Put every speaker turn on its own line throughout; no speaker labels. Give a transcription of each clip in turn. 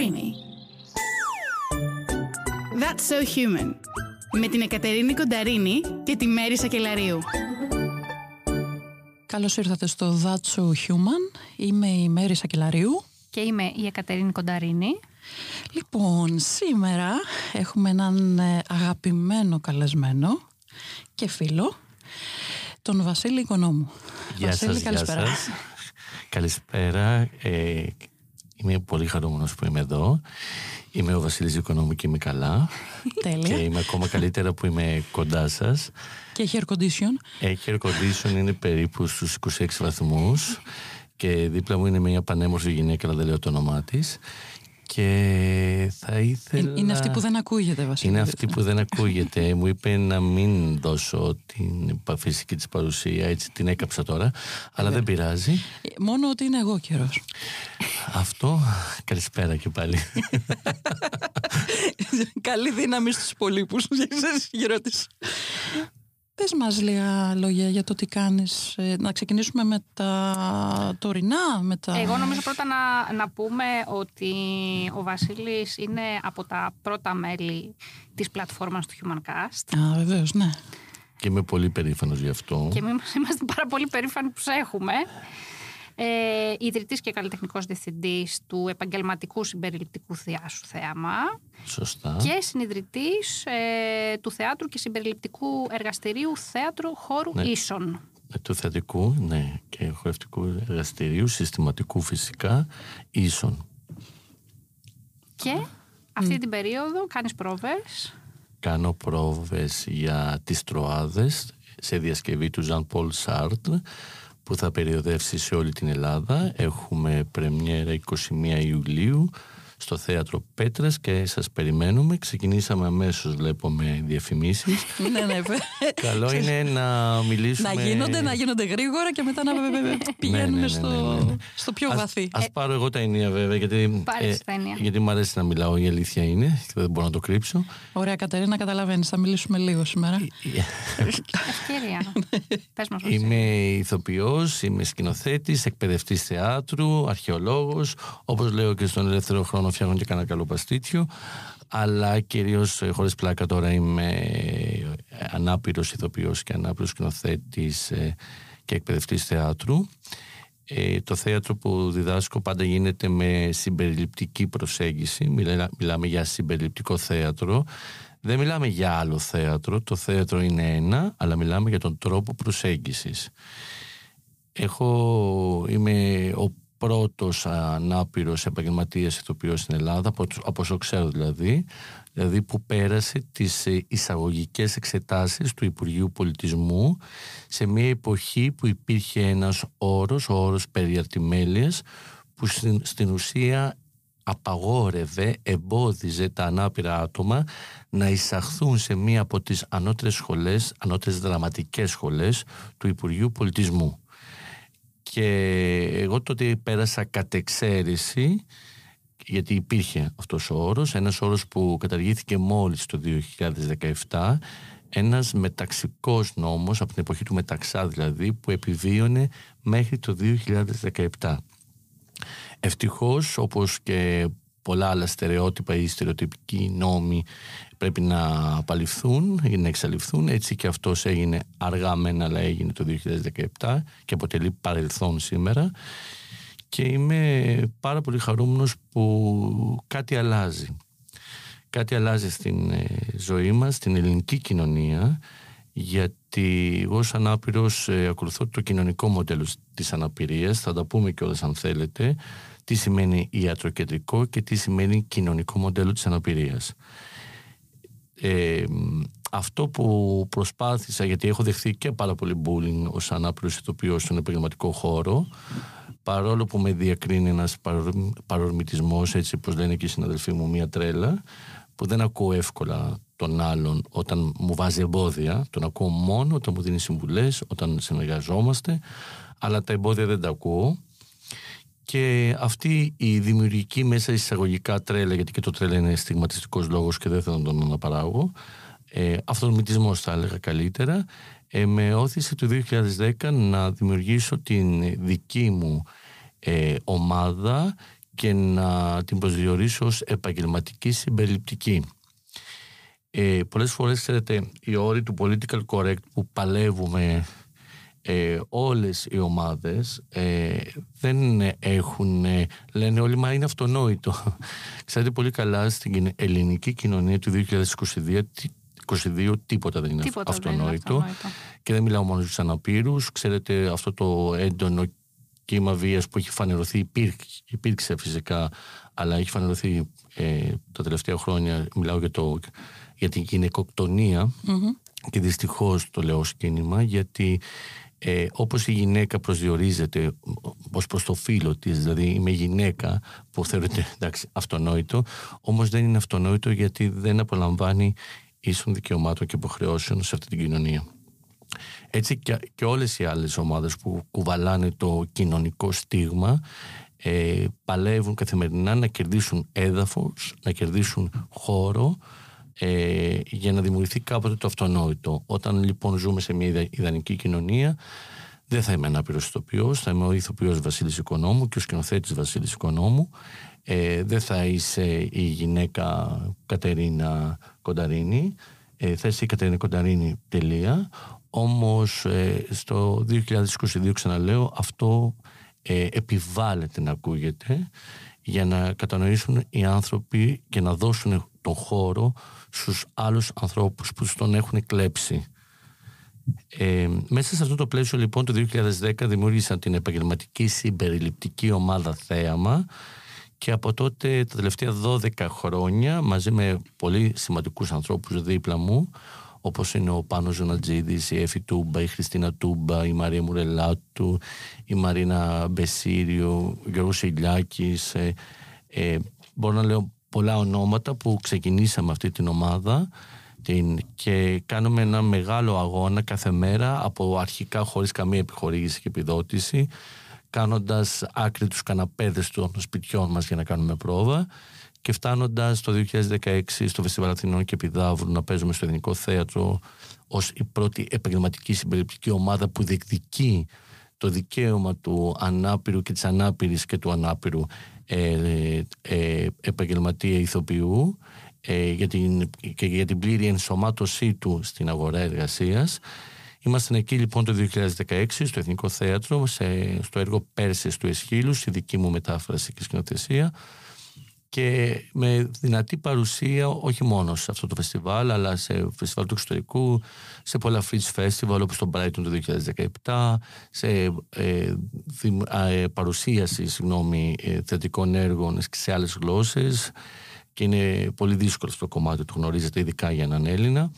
Κονταρίνη. That's so human. Με την Εκατερίνη Κονταρίνη και τη Μέρη Σακελαρίου.
Καλώς ήρθατε στο That's So Human. Είμαι η Μέρη Σακελαρίου.
Και είμαι η Εκατερίνη Κονταρίνη.
Λοιπόν, σήμερα έχουμε έναν ε, αγαπημένο καλεσμένο και φίλο, τον Βασίλη Οικονόμου.
Γεια
Βασίλη,
σας,
καλησπέρα.
Γεια σας. Καλησπέρα. Ε, είμαι πολύ χαρούμενος που είμαι εδώ. Είμαι ο Βασίλης Οικονόμου και είμαι καλά.
Τέλεια.
και είμαι ακόμα καλύτερα που είμαι κοντά σας.
Και έχει air condition.
Έχει air condition, είναι περίπου στους 26 βαθμούς και δίπλα μου είναι μια πανέμορφη γυναίκα, αλλά δεν λέω το όνομά της. Και θα ήθελα...
Είναι- Είναι αυτή που δεν ακούγεται, Βασίλη.
Είναι αυτή που δεν ακούγεται. Μου είπε να μην δώσω την πα- φυσική της παρουσία, έτσι την έκαψα τώρα. Αλλά δεν πειράζει.
Ε, Μόνο ότι είναι εγώ καιρός.
Αυτό, καλησπέρα και πάλι.
Καλή δύναμη στους υπολείπους γύρω της. Πες μας λίγα λόγια για το τι κάνεις. Ε, Να ξεκινήσουμε με τα τωρινά, με τα...
Εγώ νομίζω πρώτα να, να πούμε ότι ο Βασίλης είναι από τα πρώτα μέλη της πλατφόρμας του Humancast
Α, βεβαίως, ναι.
και είμαι πολύ περήφανος γι' αυτό.
και εμείς είμαστε πάρα πολύ περήφανοι που σε έχουμε. Ε, ιδρυτής και καλλιτεχνικός διευθυντής του επαγγελματικού συμπεριληπτικού θεάσου θέαμα
Σωστά.
και συνειδητής ε, του θεάτρου και συμπεριληπτικού εργαστηρίου θέατρο χώρου
Ναι.
ίσων.
Ε, Του θεατρικού, ναι, και χορευτικού εργαστηρίου, συστηματικού φυσικά, ίσον.
Και αυτή την περίοδο κάνεις πρόβες
Κάνω πρόβες για τις Τροάδες σε διασκευή του Ζαν Πολ Σάρτ που θα περιοδεύσει σε όλη την Ελλάδα. Έχουμε πρεμιέρα 21 Ιουλίου στο Θέατρο Πέτρας και σας περιμένουμε. Ξεκινήσαμε αμέσως βλέπω με διαφημίσεις.
ναι, ναι.
Καλό είναι να μιλήσουμε...
να γίνονται, να γίνονται γρήγορα και μετά να πηγαίνουμε
ναι, ναι,
στο,
ναι, ναι.
στο πιο
Ας-
βαθύ.
Ας πάρω εγώ τα ενία βέβαια γιατί,
Πάρε εσύ τα ενία.
γιατί μου αρέσει να μιλάω η αλήθεια είναι και δεν μπορώ να το κρύψω.
Ωραία, Κατερίνα, καταλαβαίνεις. Θα μιλήσουμε λίγο σήμερα.
Ευκαιρία. Πες μας Βασίλη.
Είμαι ηθοποιός, είμαι σκηνοθέτης, εκπαιδευτής θεάτρου, αρχαιολόγος, όπως λέω και στον ελεύθερο χρόνο φτιάχνω και κανένα καλό παστίτσιο, αλλά κυρίως ε, χωρίς πλάκα τώρα είμαι ε, ανάπηρος ηθοποιός και ανάπηρος σκηνοθέτης ε, και εκπαιδευτής θεάτρου. Ε, το θέατρο που διδάσκω πάντα γίνεται με συμπεριληπτική προσέγγιση. Μιλά- μιλάμε για συμπεριληπτικό θέατρο. Δεν μιλάμε για άλλο θέατρο. Το θέατρο είναι ένα, αλλά μιλάμε για τον τρόπο προσέγγισης. Έχω, είμαι ο πρώτος ανάπηρος επαγγελματίας ηθοποιός στην Ελλάδα, από, από όσο ξέρω δηλαδή, δηλαδή που πέρασε τις ε, εισαγωγικές εξετάσεις του Υπουργείου Πολιτισμού σε μια εποχή που υπήρχε ένας όρος, ο όρος περί αρτιμέλειας, που στην, στην ουσία απαγόρευε, εμπόδιζε τα ανάπηρα άτομα να εισαχθούν σε μία από τις ανώτερες σχολές, ανώτερες δραματικές σχολές του Υπουργείου Πολιτισμού. Και εγώ τότε πέρασα κατ' εξαίρεση, γιατί υπήρχε αυτός ο όρος, ένας όρος που καταργήθηκε μόλις το 2017, ένας μεταξικός νόμος, από την εποχή του Μεταξά δηλαδή, που επιβίωνε μέχρι το 2017. Ευτυχώς όπως και πολλά άλλα στερεότυπα ή στερεοτυπικοί νόμοι πρέπει να απαλληφθούν ή να εξαλειφθούν. Έτσι και αυτός έγινε αργά μένα αλλά έγινε το 2017 και αποτελεί παρελθόν σήμερα. Και είμαι πάρα πολύ χαρούμενος που κάτι αλλάζει. Κάτι αλλάζει στην ε, ζωή μας, στην ελληνική κοινωνία γιατί εγώ σαν άπειρος ε, ακολουθώ το κοινωνικό μοντέλο της αναπηρίας. Θα τα πούμε κιόλας αν θέλετε τι σημαίνει ιατροκεντρικό και τι σημαίνει κοινωνικό μοντέλο της αναπηρίας. Ε, αυτό που προσπάθησα γιατί έχω δεχθεί και πάρα πολύ bullying ως ανάπηρος ηθοποιός στον επαγγελματικό χώρο παρόλο που με διακρίνει ένας παρορ- παρορμητισμός έτσι πως λένε και οι συναδελφοί μου μια τρέλα που δεν ακούω εύκολα τον άλλον όταν μου βάζει εμπόδια. Τον ακούω μόνο όταν μου δίνει συμβουλές όταν συνεργαζόμαστε αλλά τα εμπόδια δεν τα ακούω και αυτή η δημιουργική μέσα εισαγωγικά τρέλα, γιατί και το τρέλα είναι στιγματιστικός λόγος και δεν θέλω να τον αναπαράγω, ε, αυτορμητισμός θα έλεγα καλύτερα, ε, με όθησε το 2010 να δημιουργήσω την δική μου ε, ομάδα και να την προσδιορίσω ως επαγγελματική συμπεριληπτική. Ε, πολλές φορές, ξέρετε, οι όροι του political correct που παλεύουμε ε, όλες οι ομάδες ε, δεν έχουν, ε, λένε όλοι μα είναι αυτονόητο. Ξέρετε πολύ καλά στην ελληνική κοινωνία του 2022 22 τίποτα δεν είναι
Τίποτα δεν είναι
αυτονόητο.
αυτονόητο.
Και δεν μιλάω μόνο στους αναπήρους. Ξέρετε αυτό το έντονο κύμα βίας που έχει φανερωθεί, υπήρξε, υπήρξε φυσικά, αλλά έχει φανερωθεί ε, τα τελευταία χρόνια, μιλάω για, το, για την γυναικοκτονία και δυστυχώς το λέω ως κίνημα γιατί ε, όπως η γυναίκα προσδιορίζεται ως προς το φύλλο της, δηλαδή είμαι γυναίκα που θεωρείται εντάξει, αυτονόητο, όμως δεν είναι αυτονόητο γιατί δεν απολαμβάνει ίσων δικαιωμάτων και υποχρεώσεων σε αυτή την κοινωνία. Έτσι και, και όλες οι άλλες ομάδες που κουβαλάνε το κοινωνικό στίγμα ε, παλεύουν καθημερινά να κερδίσουν έδαφος, να κερδίσουν χώρο ε, για να δημιουργηθεί κάποτε το αυτονόητο. Όταν λοιπόν ζούμε σε μια ιδα- ιδανική κοινωνία δεν θα είμαι ένα ηθοποιός, θα είμαι ο ηθοποιός Βασίλης Οικονόμου και ο σκηνοθέτης Βασίλης Οικονόμου. Ε, δεν θα είσαι η γυναίκα Κατερίνα Κονταρίνη, ε, θα είσαι η Κατερίνα Κονταρίνη τελεία. Όμως ε, στο 2022 ξαναλέω αυτό ε, επιβάλλεται να ακούγεται για να κατανοήσουν οι άνθρωποι και να δώσουν τον χώρο στους άλλους ανθρώπους που τους τον έχουν κλέψει. Ε, μέσα σε αυτό το πλαίσιο λοιπόν το 2010 δημιούργησαν την επαγγελματική συμπεριληπτική ομάδα Θέαμα και από τότε τα τελευταία 12 χρόνια μαζί με πολύ σημαντικούς ανθρώπους δίπλα μου όπως είναι ο Πάνος Ζωνατζίδης, η Εφη Τούμπα, η Χριστίνα Τούμπα, η Μαρία Μουρελάτου, η Μαρίνα Μπεσίριο, ο Γιώργος Ηλιάκης. Ε, ε, μπορώ να λέω πολλά ονόματα που ξεκινήσαμε αυτή την ομάδα την, και κάνουμε ένα μεγάλο αγώνα κάθε μέρα από αρχικά χωρίς καμία επιχορήγηση και επιδότηση κάνοντας άκρη τους καναπέδες των σπιτιών μας για να κάνουμε πρόβα και φτάνοντας το 2016 στο Φεστιβάλ Αθηνών και Επιδαύρου να παίζουμε στο Ελληνικό Θέατρο ως η πρώτη επαγγελματική συμπεριληπτική ομάδα που διεκδικεί το δικαίωμα του ανάπηρου και της ανάπηρης και του ανάπηρου ε, ε, επαγγελματία ηθοποιού ε, για την, και για την πλήρη ενσωμάτωσή του στην αγορά εργασίας. Ήμασταν εκεί λοιπόν το 2016 στο Εθνικό Θέατρο σε, στο έργο Πέρσες του Εσχύλους στη δική μου μετάφραση και σκηνοθεσία και με δυνατή παρουσία όχι μόνο σε αυτό το φεστιβάλ αλλά σε φεστιβάλ του εξωτερικού, σε πολλά Fringe Festival όπως το Brighton το 2017 σε ε, δημ, ε, παρουσίαση συγγνώμη, ε, θετικών έργων σε άλλες γλώσσες και είναι πολύ δύσκολο αυτό το κομμάτι, το γνωρίζετε ειδικά για έναν Έλληνα.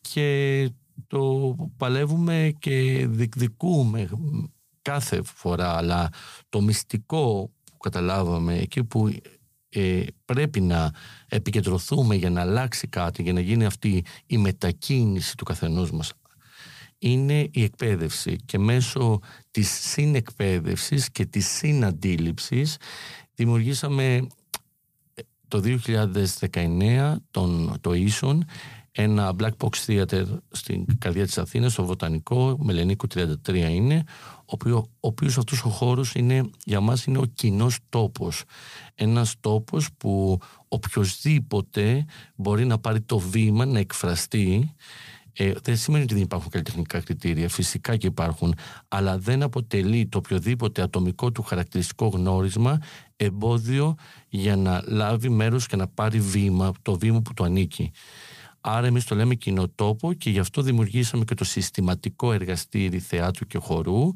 Και το παλεύουμε και διεκδικούμε κάθε φορά αλλά το μυστικό που καταλάβαμε εκεί που ε, πρέπει να επικεντρωθούμε για να αλλάξει κάτι, για να γίνει αυτή η μετακίνηση του καθενός μας. Είναι η εκπαίδευση και μέσω της συνεκπαίδευσης και της συναντήληψης δημιουργήσαμε το 2019 τον, το Ίσον ένα black box theater στην καρδιά της Αθήνας, στο Βοτανικό, Μελενίκου 33 είναι, ο, οποίο, ο οποίος αυτός ο χώρος είναι, για μας είναι ο κοινός τόπος. Ένας τόπος που οποιοδήποτε μπορεί να πάρει το βήμα, να εκφραστεί ε, δεν σημαίνει ότι δεν υπάρχουν καλλιτεχνικά κριτήρια, φυσικά και υπάρχουν, αλλά δεν αποτελεί το οποιοδήποτε ατομικό του χαρακτηριστικό γνώρισμα εμπόδιο για να λάβει μέρος και να πάρει βήμα, το βήμα που του ανήκει. Άρα εμείς το λέμε κοινοτόπο και γι' αυτό δημιουργήσαμε και το συστηματικό εργαστήρι θεάτρου και χορού,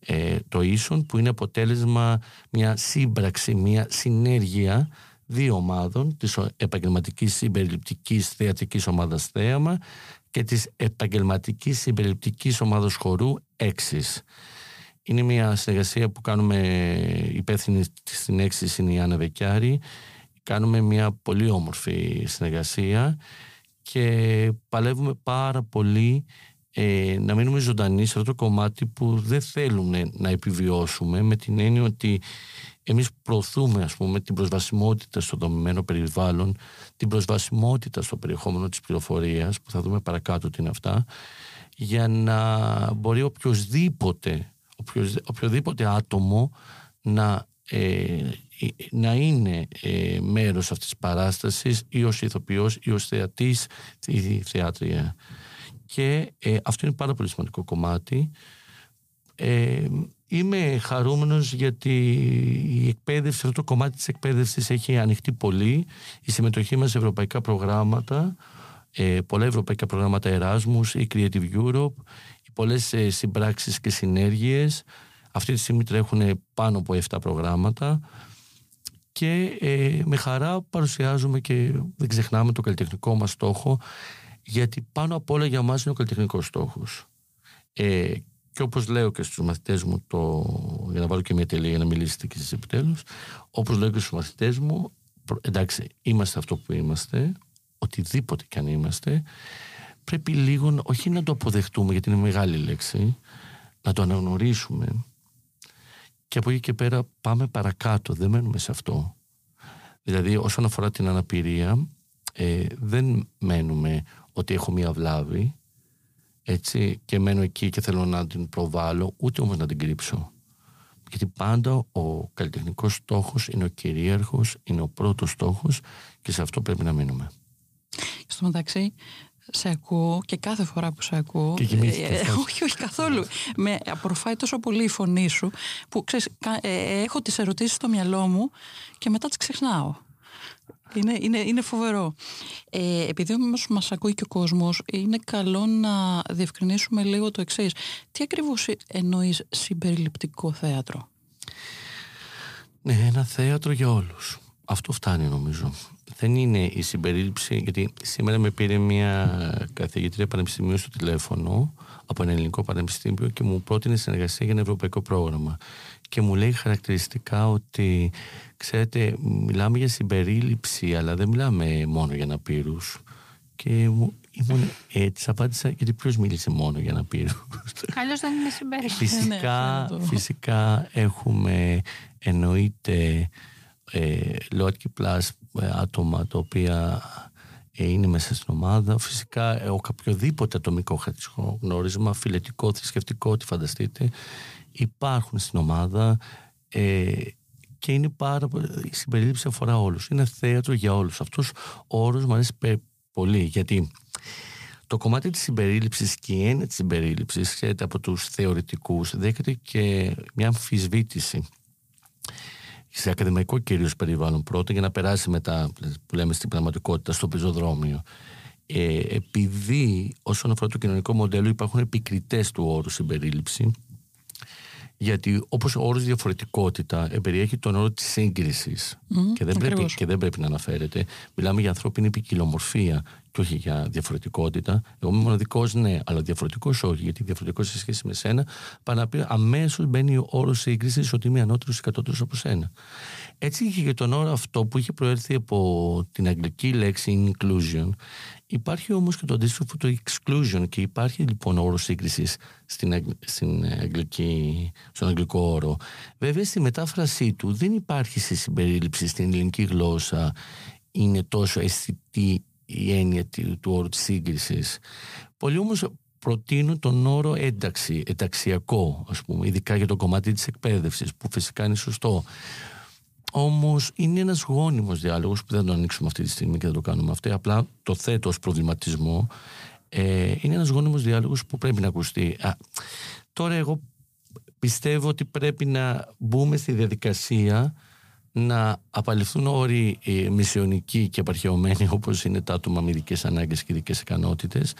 ε, το ίσον, που είναι αποτέλεσμα μια σύμπραξη, μια συνέργεια δύο ομάδων, της επαγγελματικής συμπεριληπτικής θεατρικής ομάδας Θέαμα και της επαγγελματικής συμπεριληπτικής ομάδας χορού Έξις. Είναι μια συνεργασία που κάνουμε υπεύθυνη στην Έξις είναι η Άννα Βεκιάρη. Κάνουμε μια πολύ όμορφη συνεργασία και παλεύουμε πάρα πολύ ε, να μείνουμε ζωντανοί σε αυτό το κομμάτι που δεν θέλουμε να επιβιώσουμε με την έννοια ότι εμείς προωθούμε ας πούμε την προσβασιμότητα στο δομημένο περιβάλλον, την προσβασιμότητα στο περιεχόμενο της πληροφορίας που θα δούμε παρακάτω τι είναι αυτά για να μπορεί οποιοδήποτε, οποιοδήποτε άτομο να ε, να είναι ε, μέρος αυτής της παράστασης ή ως ηθοποιός ή ως θεατής ή θεάτρια. Και ε, αυτό είναι πάρα πολύ σημαντικό κομμάτι. Ε, είμαι χαρούμενος γιατί η εκπαίδευση, αυτό το κομμάτι της εκπαίδευσης έχει ανοιχτεί πολύ. Η συμμετοχή μας σε ευρωπαϊκά προγράμματα, ε, πολλά ευρωπαϊκά προγράμματα Erasmus ή Creative Europe, οι πολλές ε, συμπράξεις και συνέργειες. Αυτή τη στιγμή τρέχουν πάνω από 7 προγράμματα και ε, με χαρά παρουσιάζουμε και δεν ξεχνάμε το καλλιτεχνικό μας στόχο γιατί πάνω απ' όλα για μας είναι ο καλλιτεχνικός στόχος. Ε, και όπως λέω και στους μαθητές μου, το, για να βάλω και μια τελεία για να μιλήσετε και εσείς επιτέλους, όπως λέω και στους μαθητές μου, εντάξει, είμαστε αυτό που είμαστε, οτιδήποτε κι αν είμαστε, πρέπει λίγο, όχι να το αποδεχτούμε, γιατί είναι μεγάλη λέξη, να το αναγνωρίσουμε και από εκεί και πέρα πάμε παρακάτω, δεν μένουμε σε αυτό. Δηλαδή όσον αφορά την αναπηρία, ε, δεν μένουμε ότι έχω μία βλάβη, έτσι, και μένω εκεί και θέλω να την προβάλλω, ούτε όμως να την κρύψω. Γιατί πάντα ο καλλιτεχνικός στόχος είναι ο κυρίαρχος, είναι ο πρώτος στόχος και σε αυτό πρέπει να μείνουμε.
Στο μεταξύ, σε ακούω και κάθε φορά που σε ακούω.
Και
ε, όχι, όχι καθόλου. Με απορροφάει τόσο πολύ η φωνή σου που ξέρεις, ε, έχω τις ερωτήσεις στο μυαλό μου και μετά τις ξεχνάω. Είναι, είναι, είναι φοβερό. Ε, επειδή όμως μας ακούει και ο κόσμος, είναι καλό να διευκρινίσουμε λίγο το εξής. Τι ακριβώς εννοείς συμπεριληπτικό θέατρο;
Ναι, ένα θέατρο για όλους. Αυτό φτάνει νομίζω. Δεν είναι η συμπερίληψη, γιατί σήμερα με πήρε μια καθηγήτρια πανεπιστημίου στο τηλέφωνο από ένα ελληνικό πανεπιστήμιο και μου πρότεινε συνεργασία για ένα ευρωπαϊκό πρόγραμμα. Και μου λέει χαρακτηριστικά ότι, ξέρετε, μιλάμε για συμπερίληψη, αλλά δεν μιλάμε μόνο για αναπήρους. Και μου, ήμουν έτσι, απάντησα γιατί ποιος μίλησε μόνο για αναπήρους;
Αλλιώ δεν είναι συμπερίληψη.
Φυσικά, ναι, φυσικά έχουμε εννοείται ε, ΛΟΑΤΚΙ Plus ε, άτομα τα οποία ε, είναι μέσα στην ομάδα. Φυσικά ε, ο οποιοδήποτε ατομικό γνώρισμα, φιλετικό, θρησκευτικό, ό,τι φανταστείτε, υπάρχουν στην ομάδα ε, και είναι πάρα η συμπερίληψη αφορά όλους. Είναι θέατρο για όλους. Αυτός ο όρος μου αρέσει πολύ γιατί το κομμάτι της συμπερίληψης και η έννοια της συμπερίληψης ξέρετε από τους θεωρητικούς δέχεται και μια αμφισβήτηση σε ακαδημαϊκό κυρίως περιβάλλον πρώτα για να περάσει μετά που λέμε στην πραγματικότητα στο πεζοδρόμιο. Ε, επειδή όσον αφορά το κοινωνικό μοντέλο υπάρχουν επικριτές του όρου συμπερίληψη γιατί όπως ο όρος διαφορετικότητα περιέχει τον όρο της σύγκρισης και, δεν πρέπει, και δεν πρέπει να αναφέρεται. Μιλάμε για ανθρώπινη ποικιλομορφία και όχι για διαφορετικότητα. Εγώ είμαι μοναδικός, ναι, αλλά διαφορετικός όχι, γιατί διαφορετικός σε σχέση με σένα, πάνω αμέσως μπαίνει ο όρος σύγκρισης ότι είμαι ανώτερος ή κατώτερος από σένα. Έτσι είχε και τον όρο αυτό που είχε προέρθει από την αγγλική λέξη inclusion. Υπάρχει όμως και το αντίστοιχο το exclusion και υπάρχει λοιπόν όρος σύγκρισης στην, στην αγγλική, στον αγγλικό όρο. Βέβαια στη μετάφρασή του δεν υπάρχει σε συμπερίληψη στην ελληνική γλώσσα είναι τόσο αισθητή η έννοια του, του όρου της σύγκρισης. Πολλοί όμως προτείνουν τον όρο ένταξη, ενταξιακό ας πούμε, ειδικά για το κομμάτι της εκπαίδευσης που φυσικά είναι σωστό. Όμως είναι ένας γόνιμος διάλογος που δεν το ανοίξουμε αυτή τη στιγμή και δεν το κάνουμε αυτό. Απλά το θέτω ως προβληματισμό. Ε, είναι ένας γόνιμος διάλογος που πρέπει να ακουστεί. Α, τώρα εγώ πιστεύω ότι πρέπει να μπούμε στη διαδικασία να απαλληφθούν όροι ε, μισιονικοί και απαρχαιωμένοι όπως είναι τα άτομα με ειδικές ανάγκες και ειδικές ικανότητες.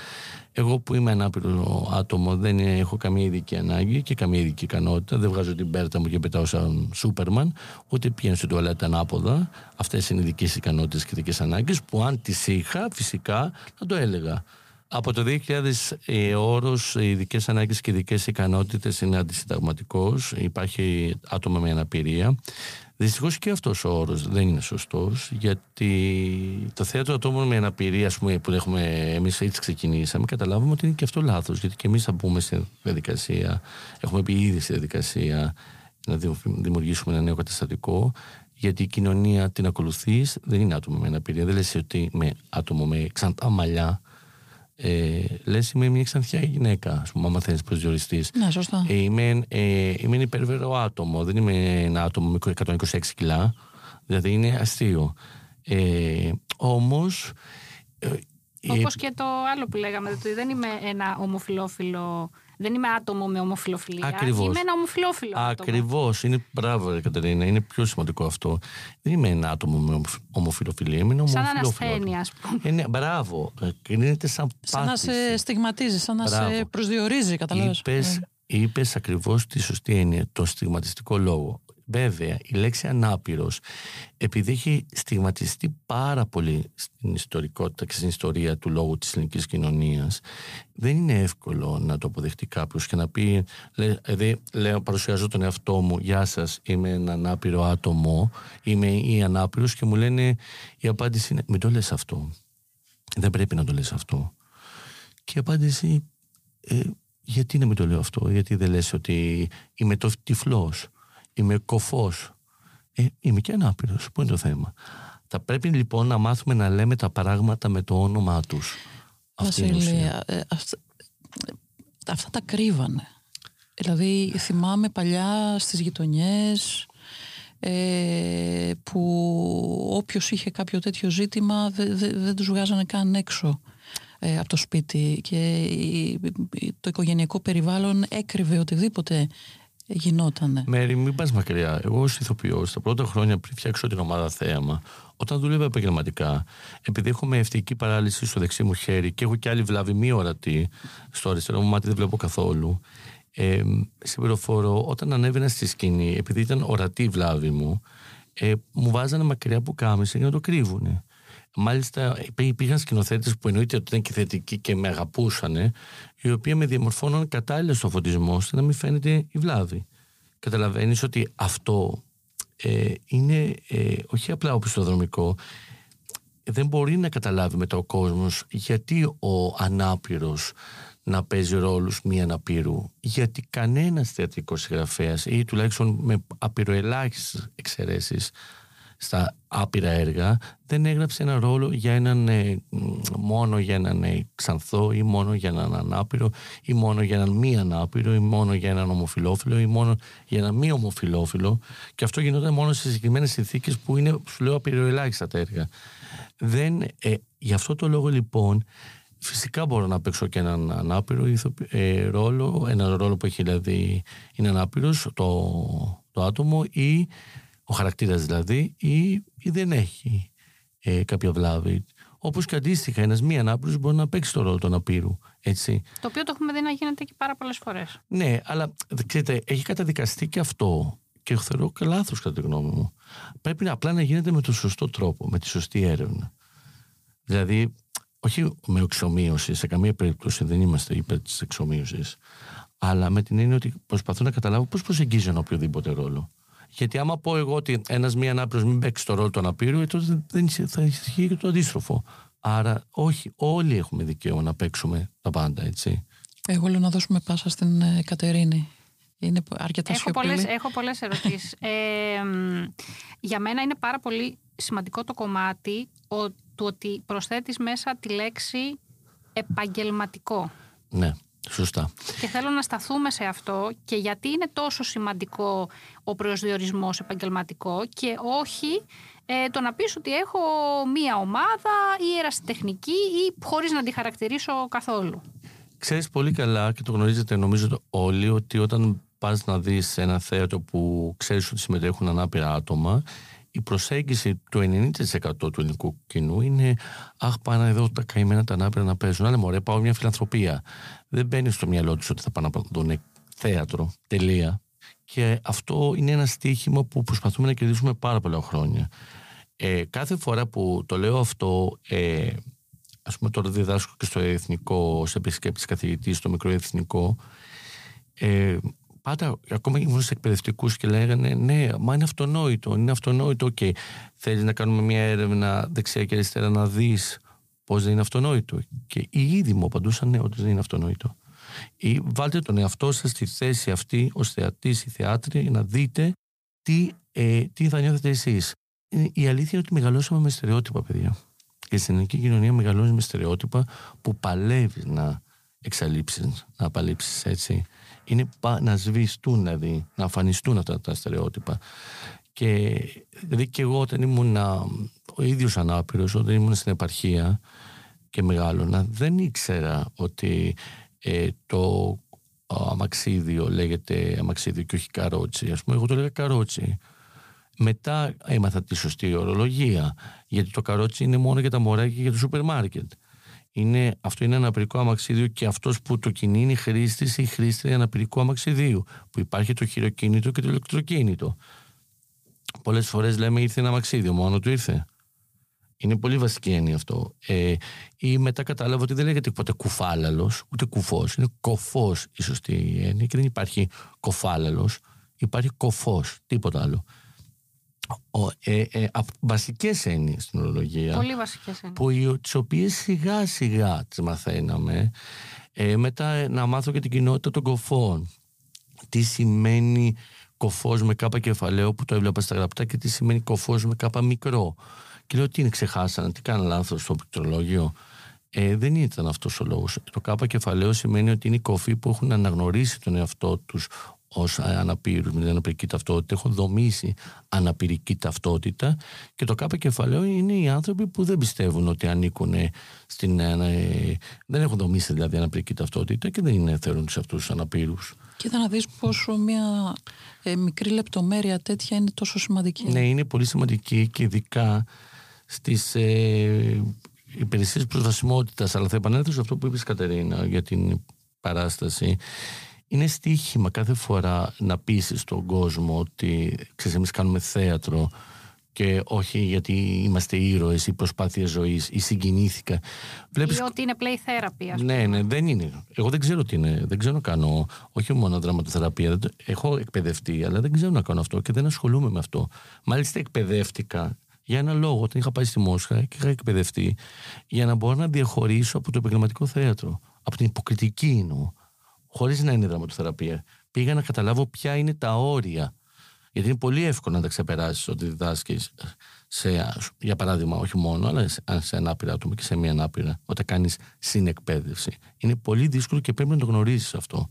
Εγώ που είμαι ανάπηρο άτομο δεν έχω καμία ειδική ανάγκη και καμία ειδική ικανότητα. Δεν βγάζω την πέρτα μου και πετάω σαν Σούπερμαν, ούτε πηγαίνω στην τουαλέτα ανάποδα. Αυτές είναι ειδικές ικανότητες και ειδικές ανάγκες που αν τις είχα φυσικά θα το έλεγα. Από το 2000 ε, ο όρος ειδικές ανάγκες και ειδικές ικανότητες είναι αντισυνταγματικός. Υπάρχει άτομα με αναπηρία. Δυστυχώς και αυτός ο όρος δεν είναι σωστός, γιατί το θέατρο ατόμων με αναπηρία, πούμε, που έχουμε εμείς έτσι ξεκινήσαμε, καταλάβουμε ότι είναι και αυτό λάθος. Γιατί και εμείς θα μπούμε στη διαδικασία, έχουμε πει ήδη στη διαδικασία να δημιουργήσουμε ένα νέο καταστατικό, γιατί η κοινωνία την ακολουθείς, δεν είναι άτομο με αναπηρία. Δεν λες ότι με άτομο με ξανθά μαλλιά ε, λες είμαι μια ξανθιά γυναίκα, ας πούμε, άμα θέλεις προσδιοριστείς.
Ναι, σωστά.
Ε, είμαι, ε, είμαι ένα υπερβερό άτομο. Δεν είμαι ένα άτομο με 126 κιλά. Δηλαδή είναι αστείο. Ε, όμως... ε, ε,
Όπως και το άλλο που λέγαμε, ότι δεν είμαι ένα ομοφιλόφιλο. Δεν είμαι άτομο με ομοφιλοφιλία.
Ακριβώς.
Είμαι ένα ομοφιλόφιλο. άτομο.
Ακριβώς. Είναι μπράβο, ρε Κατερίνα. Είναι πιο σημαντικό αυτό. Δεν είμαι ένα άτομο με ομοφ- ομοφιλοφιλία. Είμαι ένα
Σαν
ομοφιλόφιλο.
ανασθένεια, ας πούμε.
Ε, ναι, μπράβο. Ε, Κρίνεται σαν
Σαν να σε
πάθηση.
στιγματίζεις, σαν να
Μπράβο.
σε προσδιορίζει, καταλαβαίνεις.
Είπες,
Ε,
είπες ακριβώς τη σωστή έννοια, το στιγματιστικό λόγο. Βέβαια, η λέξη ανάπηρος, επειδή έχει στιγματιστεί πάρα πολύ στην ιστορικότητα και στην ιστορία του λόγου της ελληνικής κοινωνίας, δεν είναι εύκολο να το αποδεχτεί κάποιος και να πει, λέ, δηλαδή, λέω, παρουσιάζω τον εαυτό μου, γεια σας, είμαι ένα ανάπηρο άτομο, είμαι ή ανάπηρος και μου λένε, η απάντηση είναι, μην το λες αυτό. Δεν πρέπει να το λες αυτό. Και η απάντηση, ε, γιατί να μην το λέω αυτό, γιατί δεν λες ότι είμαι το τυφλός, είμαι κοφός, ε, είμαι και ανάπηρος, πού είναι το θέμα; Θα πρέπει λοιπόν να μάθουμε να λέμε τα πράγματα με το όνομά τους. Αυτή είναι η
Βασίλη,
ουσία.
ε, αυτα, αυτά τα κρύβανε. Δηλαδή θυμάμαι παλιά στις γειτονιές ε, που όποιος είχε κάποιο τέτοιο ζήτημα δε- δε- δεν τους βγάζανε καν έξω ε, από το σπίτι και η- η- το οικογενειακό περιβάλλον έκρυβε οτιδήποτε γινότανε.
Μέρη, μην πας μακριά. Εγώ, ως ηθοποιός, τα πρώτα χρόνια πριν φτιάξω την ομάδα Θέαμα, όταν δούλευα επαγγελματικά, επειδή έχω με ευτική παράλυση στο δεξί μου χέρι και έχω και άλλη βλάβη μη ορατή, στο αριστερό μου μάτι δεν βλέπω καθόλου. Ε, συμπληροφορώ, όταν ανέβαινα στη σκηνή, επειδή ήταν ορατή η βλάβη μου, ε, μου βάζανε μακριά που κάμισε για να το κρύβουνε. Μάλιστα, υπή- υπήρχαν σκηνοθέτες που εννοείται ότι ήταν και θετικοί και με αγαπούσαν, οι οποίοι με διαμορφώναν κατάλληλα στο φωτισμό, ώστε να μην φαίνεται η βλάβη. Καταλαβαίνεις ότι αυτό ε, είναι ε, όχι απλά οπισθοδρομικό, δεν μπορεί να καταλάβει μετά ο κόσμος γιατί ο ανάπηρος να παίζει ρόλους μη αναπήρου. Γιατί κανένας θεατρικός συγγραφέας ή τουλάχιστον με απειροελάχιστες εξαιρέσεις στα άπειρα έργα δεν έγραψε ένα ρόλο για έναν ε, μ, μόνο για έναν ε, ξανθό ή μόνο για έναν ανάπηρο ή μόνο για έναν μη ανάπηρο ή μόνο για έναν ομοφιλόφιλο ή μόνο για έναν μη ομοφιλόφιλο και αυτό γινόταν μόνο σε συγκεκριμένες συνθήκες που είναι, σου λέω, απειροελάχιστα τα έργα. Δεν, ε, γι' αυτό το λόγο λοιπόν φυσικά μπορώ να παίξω και έναν ανάπηρο ηθοπη- ε, ρόλο, έναν ρόλο που έχει δηλαδή είναι ανάπηρος το, το άτομο ή ο χαρακτήρας δηλαδή ή, ή δεν έχει ε, κάποια βλάβη. Όπως και αντίστοιχα ένας μη ανάπηρος μπορεί να παίξει το ρόλο του αναπήρου. Έτσι.
Το οποίο το έχουμε δει να γίνεται και πάρα πολλές φορές.
Ναι, αλλά ξέρετε, έχει καταδικαστεί και αυτό και θεωρώ και λάθος κατά τη γνώμη μου. Πρέπει να, απλά να γίνεται με τον σωστό τρόπο, με τη σωστή έρευνα. Δηλαδή, όχι με εξομοίωση, σε καμία περίπτωση δεν είμαστε υπέρ της εξομοίωσης, αλλά με την έννοια ότι προσπαθώ να καταλάβω πώς προσεγγίζει ένα οποιοδήποτε ρόλο. Γιατί άμα πω εγώ ότι ένας μη ανάπηρος μην παίξει το ρόλο του αναπήρου, ε, τότε δεν ισχύει- θα ισχύει και το αντίστροφο. Άρα, όχι, όλοι έχουμε δικαίωμα να παίξουμε τα πάντα, έτσι.
Εγώ λέω να δώσουμε πάσα στην ε, Κατερίνη. Είναι αρκετά
Έχω
σιωπηλή.
πολλές, έχω πολλές ερωτήσεις. ε, μ, για μένα είναι πάρα πολύ σημαντικό το κομμάτι ο, του ότι προσθέτεις μέσα τη λέξη επαγγελματικό.
Ναι, σωστά.
Και θέλω να σταθούμε σε αυτό και γιατί είναι τόσο σημαντικό ο προσδιορισμός επαγγελματικό και όχι ε, το να πεις ότι έχω μία ομάδα ή ερασιτεχνική ή χωρίς να τη χαρακτηρίσω καθόλου.
Ξέρεις πολύ καλά και το γνωρίζετε νομίζω το όλοι ότι όταν πας να δεις ένα θέατρο που ξέρεις ότι συμμετέχουν ανάπηρα άτομα η προσέγγιση του 90% του ελληνικού κοινού είναι Αχ, πάνε εδώ τα καημένα τα ανάπηρα να παίζουν. Αλλά μωρέ, πάω μια φιλανθρωπία. Δεν μπαίνει στο μυαλό τους ότι θα πάνε να δουν θέατρο. Τελεία. Και αυτό είναι ένα στίχημα που προσπαθούμε να κερδίσουμε πάρα πολλά χρόνια. Ε, κάθε φορά που το λέω αυτό, ε, ας πούμε τώρα διδάσκω και στο εθνικό, ως επισκέπτης καθηγητής, στο μικρό εθνικό, ε, πάντα ακόμα ήμουν σε εκπαιδευτικούς και λέγανε ναι, μα είναι αυτονόητο, είναι αυτονόητο, οκ. Θέλεις να κάνουμε μια έρευνα δεξιά και αριστερά να δεις πώς δεν είναι αυτονόητο. Και οι ίδιοι μου απαντούσαν ναι, ότι δεν είναι αυτονόητο. Ή βάλτε τον εαυτό σας στη θέση αυτή ως θεατής ή θεάτρια να δείτε τι, ε, τι θα νιώθετε εσείς. Ε, Η αλήθεια είναι ότι μεγαλώσαμε με στερεότυπα, παιδιά. Και στην ελληνική κοινωνία μεγαλώνεις με στερεότυπα που παλεύεις να εξαλείψεις, να απαλείψει έτσι. Είναι πα, να σβηστούν, δηλαδή, να αφανιστούν αυτά τα στερεότυπα. Και δηλαδή και εγώ όταν ήμουν ο ίδιος ανάπηρος, όταν ήμουν στην επαρχία και μεγάλωνα, δεν ήξερα ότι ε, το αμαξίδιο λέγεται αμαξίδιο και όχι καρότσι. Ας πούμε, εγώ το λέγα καρότσι. Μετά έμαθα τη σωστή ορολογία, γιατί το καρότσι είναι μόνο για τα μωράκια και για το σούπερ μάρκετ. Είναι, αυτό είναι αναπηρικό αμαξίδιο και αυτός που το κινεί είναι χρήστης ή χρήστρια αναπηρικού αμαξιδίου, που υπάρχει το χειροκίνητο και το ηλεκτροκίνητο. Πολλές φορές λέμε ήρθε ένα αμαξίδιο, μόνο του ήρθε. Είναι πολύ βασική έννοια αυτό. Ε, ή μετά κατάλαβα ότι δεν λέγεται ποτέ κουφάλαλος, ούτε κουφός. Είναι κοφός η σωστή έννοια και δεν υπάρχει κοφάλαλος. Υπάρχει κοφός, τίποτα άλλο. Ε, ε, βασικές έννοιες στην ορολογία
Πολύ βασικές έννοιες
που, τις οποίες σιγά σιγά τις μαθαίναμε ε, μετά να μάθω και την κοινότητα των κοφών τι σημαίνει κοφός με κάπα κεφαλαίο που το έβλεπα στα γραπτά και τι σημαίνει κοφός με κάπα μικρό και λέω τι είναι ξεχάσανε, τι κάνανε λάθος στο πληκτρολόγιο; Ε, δεν ήταν αυτός ο λόγος. Το κάπα κεφαλαίο σημαίνει ότι είναι οι κοφοί που έχουν αναγνωρίσει τον εαυτό τους ως αναπήρους με την αναπηρική ταυτότητα, έχουν δομήσει αναπηρική ταυτότητα και το κάπα κεφαλαίο είναι οι άνθρωποι που δεν πιστεύουν ότι ανήκουν στην. Ε, δεν έχουν δομήσει δηλαδή αναπηρική ταυτότητα και δεν είναι, θεωρούν σε αυτούς τους αναπήρους.
Κοίτα να δεις πόσο μια ε, μικρή λεπτομέρεια τέτοια είναι τόσο σημαντική.
Ναι, είναι πολύ σημαντική και ειδικά στις ε, υπηρεσίες προσβασιμότητας. Αλλά θα επανέλθω σε αυτό που είπες, Κατερίνα, για την παράσταση είναι στοίχημα κάθε φορά να πείσει στον κόσμο ότι ξέρεις εμείς κάνουμε θέατρο και όχι γιατί είμαστε ήρωες ή προσπάθεια ζωής ή συγκινήθηκα.
Βλέπεις... Ή ότι είναι play therapy ας
Ναι, ναι, δεν είναι. Εγώ δεν ξέρω τι είναι. Δεν ξέρω να κάνω όχι μόνο δραματοθεραπεία. Έχω εκπαιδευτεί αλλά δεν ξέρω να κάνω αυτό και δεν ασχολούμαι με αυτό. Μάλιστα εκπαιδεύτηκα για ένα λόγο όταν είχα πάει στη Μόσχα και είχα εκπαιδευτεί για να μπορώ να διαχωρίσω από το επαγγελματικό θέατρο. Από την υποκριτική εννοώ χωρίς να είναι δραματοθεραπεία. Πήγα να καταλάβω ποια είναι τα όρια. Γιατί είναι πολύ εύκολο να τα ξεπεράσεις ότι διδάσκεις, για παράδειγμα, όχι μόνο, αλλά σε ένα άπειρα άτομα και σε μία ανάπηρα, όταν κάνεις συνεκπαίδευση. Είναι πολύ δύσκολο και πρέπει να το γνωρίζεις αυτό.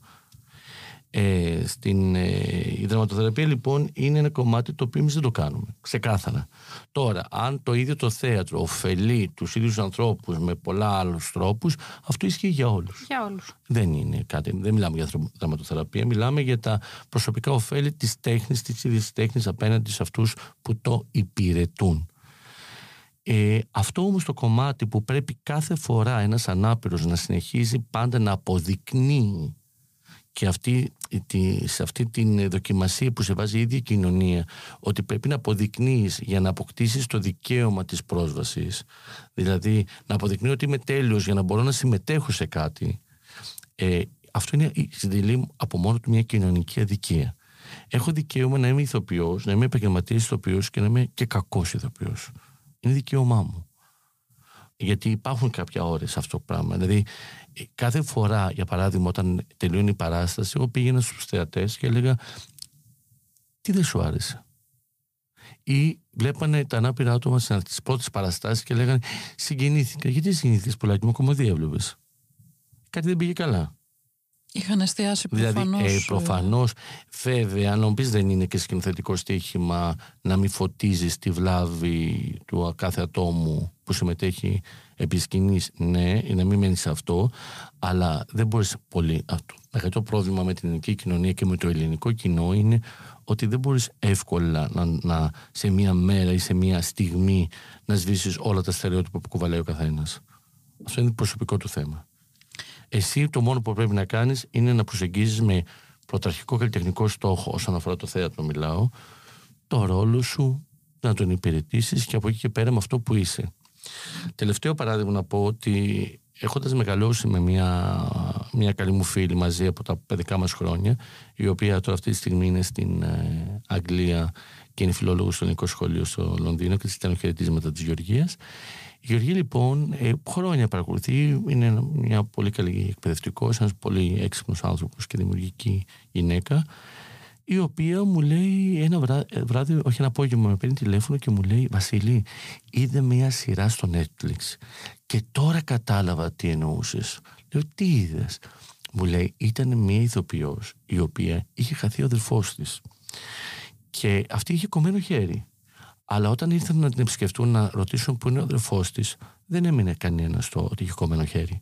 Ε, στην, ε, η δραματοθεραπεία λοιπόν είναι ένα κομμάτι το οποίο εμείς δεν το κάνουμε. Ξεκάθαρα. Τώρα, αν το ίδιο το θέατρο ωφελεί τους ίδιους ανθρώπους με πολλά άλλους τρόπους, αυτό ισχύει για όλους.
Για όλους.
Δεν είναι κάτι. Δεν μιλάμε για δραματοθεραπεία. Μιλάμε για τα προσωπικά ωφέλη της τέχνης, της ίδιας τέχνης απέναντι σε αυτούς που το υπηρετούν. Ε, αυτό όμως το κομμάτι που πρέπει κάθε φορά ένας ανάπηρος να συνεχίζει πάντα να αποδεικνύει και αυτή, σε αυτή την δοκιμασία που σε βάζει η ίδια κοινωνία ότι πρέπει να αποδεικνύεις για να αποκτήσεις το δικαίωμα της πρόσβασης δηλαδή να αποδεικνύει ότι είμαι τέλειος για να μπορώ να συμμετέχω σε κάτι ε, αυτό είναι συντελεί από μόνο του μια κοινωνική αδικία. Έχω δικαίωμα να είμαι ηθοποιός να είμαι επαγγελματίας ηθοποιός και να είμαι και κακός ηθοποιός. Είναι δικαίωμά μου γιατί υπάρχουν κάποια ώρες αυτό το πράγμα δηλαδή κάθε φορά, για παράδειγμα, όταν τελειώνει η παράσταση, εγώ πήγαινα στους θεατές και έλεγα τι δεν σου άρεσε; Ή βλέπανε τα ανάπηρα άτομα σε τις πρώτες παραστάσεις και λέγανε Συγκινήθηκα. Γιατί συγκινήθηκες πολλά μου κομμωδία έβλεπε. Κάτι δεν πήγε καλά.
Είχαν εστιάσει προφανώ.
Δηλαδή, ε, προφανώς, βέβαια, αν πει δεν είναι και σκηνοθετικό στοίχημα να μην φωτίζεις τη βλάβη του κάθε ατόμου που συμμετέχει επί σκηνής, ναι, να μην μένεις σε αυτό, αλλά δεν μπορείς πολύ. Αυτό. Το πρόβλημα με την ελληνική κοινωνία και με το ελληνικό κοινό είναι ότι δεν μπορείς εύκολα να, να, σε μία μέρα ή σε μία στιγμή να σβήσεις όλα τα στερεότυπα που κουβαλάει ο καθένας. Αυτό είναι προσωπικό του θέμα. Εσύ το μόνο που πρέπει να κάνεις είναι να προσεγγίζεις με πρωταρχικό καλλιτεχνικό στόχο όσον αφορά το θέατρο μιλάω το ρόλο σου να τον υπηρετήσεις και από εκεί και πέρα με αυτό που είσαι. Τελευταίο παράδειγμα να πω ότι έχοντας μεγαλώσει με μια, μια καλή μου φίλη μαζί από τα παιδικά μας χρόνια η οποία τώρα αυτή τη στιγμή είναι στην ε, Αγγλία και είναι φιλόλογος στο ελληνικό σχολείο στο Λονδίνο και της ήταν χαιρετίσματα της Γεωργίας η Γεωργία λοιπόν ε, χρόνια παρακολουθεί, είναι μια πολύ καλή εκπαιδευτικός, ένας πολύ έξυπνος άνθρωπος και δημιουργική γυναίκα, η οποία μου λέει ένα βράδυ, βράδυ, όχι ένα απόγευμα, με παίρνει τηλέφωνο και μου λέει Βασίλη, είδε μια σειρά στο Netflix και τώρα κατάλαβα τι εννοούσες. Λέω, τι είδες; Μου λέει, ήταν μια ηθοποιός η οποία είχε χαθεί ο αδελφός της. Και αυτή είχε κομμένο χέρι. Αλλά όταν ήρθαν να την επισκεφτούν να ρωτήσουν πού είναι ο αδερφός της, δεν έμεινε κανένα στο ότι είχε κομμένο χέρι.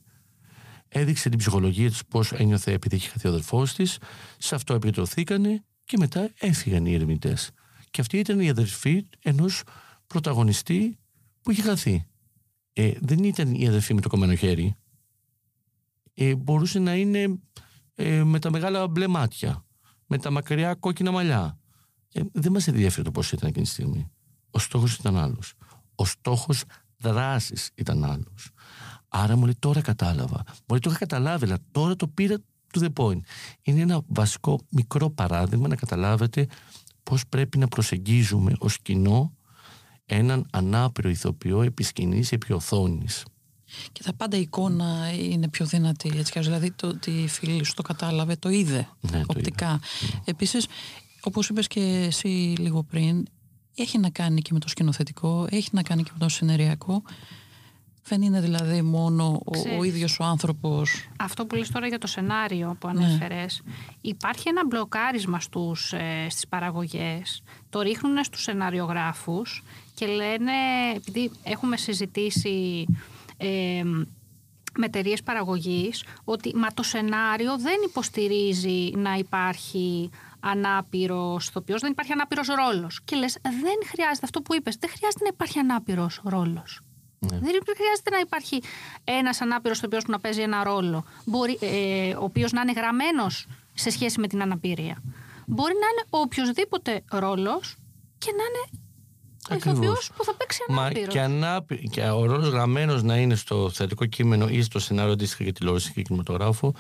Έδειξε την ψυχολογία της πώς ένιωθε επειδή είχε χαθεί ο αδερφός της, σε αυτό επικεντρωθήκανε και μετά έφυγαν οι ερευνητές. Και αυτή ήταν η αδερφή ενός πρωταγωνιστή που είχε χαθεί. Ε, δεν ήταν η αδερφή με το κομμένο χέρι. Ε, μπορούσε να είναι ε, με τα μεγάλα μπλε μάτια, με τα μακριά κόκκινα μαλλιά. Ε, δεν μας ενδιαφέρει το πώς ήταν εκείνη τη στιγμή. Ο στόχος ήταν άλλος. Ο στόχος δράσης ήταν άλλος. Άρα μου λέει τώρα κατάλαβα. Μπορεί το είχα καταλάβει, αλλά τώρα το πήρα to the point. Είναι ένα βασικό μικρό παράδειγμα να καταλάβετε πώς πρέπει να προσεγγίζουμε ως κοινό έναν ανάπηρο ηθοποιό επί σκηνής, επί οθόνης.
Και τα πάντα η εικόνα είναι πιο δυνατή. Έτσι, δηλαδή το ότι η φίλη σου το κατάλαβε, το είδε
Ναι, το
οπτικά.
είδε.
Επίσης, όπως είπες και εσύ λίγο πριν, έχει να κάνει και με το σκηνοθετικό, έχει να κάνει και με το σενεριακό. Δεν είναι δηλαδή μόνο ο, ο
Ξέρεις.
ίδιος ο άνθρωπος.
Αυτό που λες τώρα για το σενάριο που
Ναι.
ανέφερες, υπάρχει ένα μπλοκάρισμα στους, ε, στις παραγωγές. Το ρίχνουν στους σεναριογράφους και λένε, επειδή έχουμε συζητήσει ε, με εταιρείες παραγωγής, ότι μα το σενάριο δεν υποστηρίζει να υπάρχει ανάπηρος ηθοποιός, δεν υπάρχει ανάπηρος ρόλος. Και λες, δεν χρειάζεται αυτό που είπες, δεν χρειάζεται να υπάρχει ανάπηρος ρόλος.
Ναι.
Δεν χρειάζεται να υπάρχει ένας ανάπηρος ηθοποιός που να παίζει ένα ρόλο, μπορεί, ε, ο οποίος να είναι γραμμένος σε σχέση με την αναπηρία. Μπορεί να είναι οποιοδήποτε ρόλος και να είναι ο
Ακριβώς.
ηθοποιός που θα παίξει
Μα
ανάπηρος.
και, ανάπη, και ο ρόλος γραμμένος να είναι στο θεατρικό κείμενο ή στο σενάριο αντίστοιχα για τηλεόραση και κινηματογράφο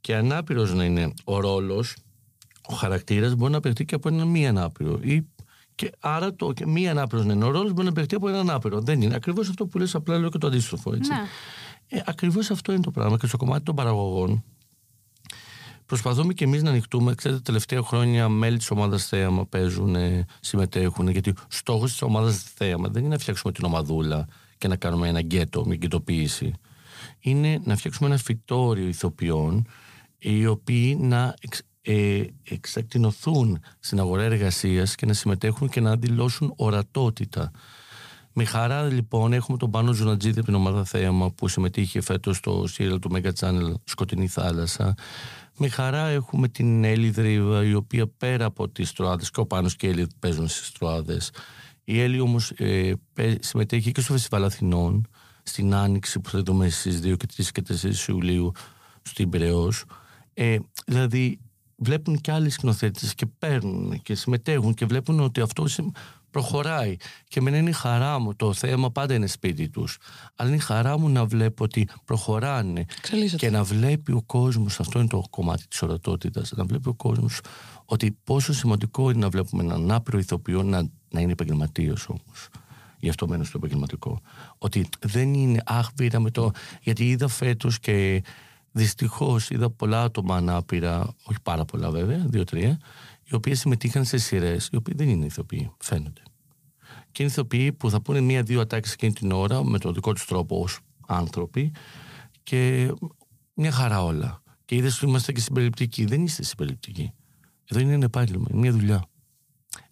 και ανάπηρος να είναι ο ρόλος, ο χαρακτήρας μπορεί να παιχτεί και από έναν μη ανάπηρο. Ή, και άρα το και μη ανάπηρο να είναι ο ρόλος μπορεί να παιχτεί από έναν ανάπηρο. Δεν είναι. Ακριβώς αυτό που λες, απλά λέω και το αντίστροφο. Έτσι.
Ναι.
Ε, Ακριβώς αυτό είναι το πράγμα. Και στο κομμάτι των παραγωγών, προσπαθούμε και εμείς να ανοιχτούμε. Ξέρετε, τα τελευταία χρόνια μέλη της ομάδας Θέαμα παίζουν, ε, συμμετέχουν. Γιατί στόχος της ομάδας Θέαμα δεν είναι να φτιάξουμε την ομαδούλα και να κάνουμε ένα γκέτο, μια γκετοποίηση. Είναι να φτιάξουμε ένα φυτόριο ηθοποιών οι οποίοι να εξ, ε, εξακτηνωθούν στην αγορά εργασίας και να συμμετέχουν και να δηλώσουν ορατότητα. Με χαρά λοιπόν έχουμε τον Πάνο Ζουνατζίδη από την ομάδα Θέαμα που συμμετείχε φέτος στο σύριαλ του Mega Channel Σκοτεινή Θάλασσα. Με χαρά έχουμε την Έλλη Δρύβα η οποία πέρα από τις Τροάδες και ο Πάνος και η Έλλη παίζουν στις Τροάδες. Η Έλλη όμως ε, παι- συμμετέχει και στο Φεστιβάλ Αθηνών στην Άνοιξη που θα δούμε στις 2 και 3 και 4 Ιουλίου στην Πειραιώς. Ε, δηλαδή βλέπουν και άλλοι σκηνοθέτες και παίρνουν και συμμετέχουν και βλέπουν ότι αυτό συμ- προχωράει. Και εμένα είναι η χαρά μου. Το θέμα πάντα είναι σπίτι τους. Αλλά είναι η χαρά μου να βλέπω ότι προχωράνε.
Εξελίσσεται.
Και να βλέπει ο κόσμος, αυτό είναι το κομμάτι της ορατότητας, να βλέπει ο κόσμος ότι πόσο σημαντικό είναι να βλέπουμε έναν άπειρο ηθοποιό να, να είναι επαγγελματίος όμως. Γι' αυτό μένω στο επαγγελματικό. Ότι δεν είναι, αχ, πήραμε το. Γιατί είδα φέτος και δυστυχώς είδα πολλά άτομα ανάπηρα, όχι πάρα πολλά βέβαια, δύο-τρία, οι οποίοι συμμετείχαν σε σειρές, οι οποίοι δεν είναι ηθοποιοί, φαίνονται. Και είναι ηθοποιοί που θα πούνε μία-δύο ατάξει εκείνη την ώρα με τον δικό τους τρόπο ως άνθρωποι και μια χαρά όλα. Και είδες ότι είμαστε και συμπεριληπτικοί. Δεν είστε συμπεριληπτικοί. Εδώ είναι ένα επάγγελμα, είναι μια δουλειά.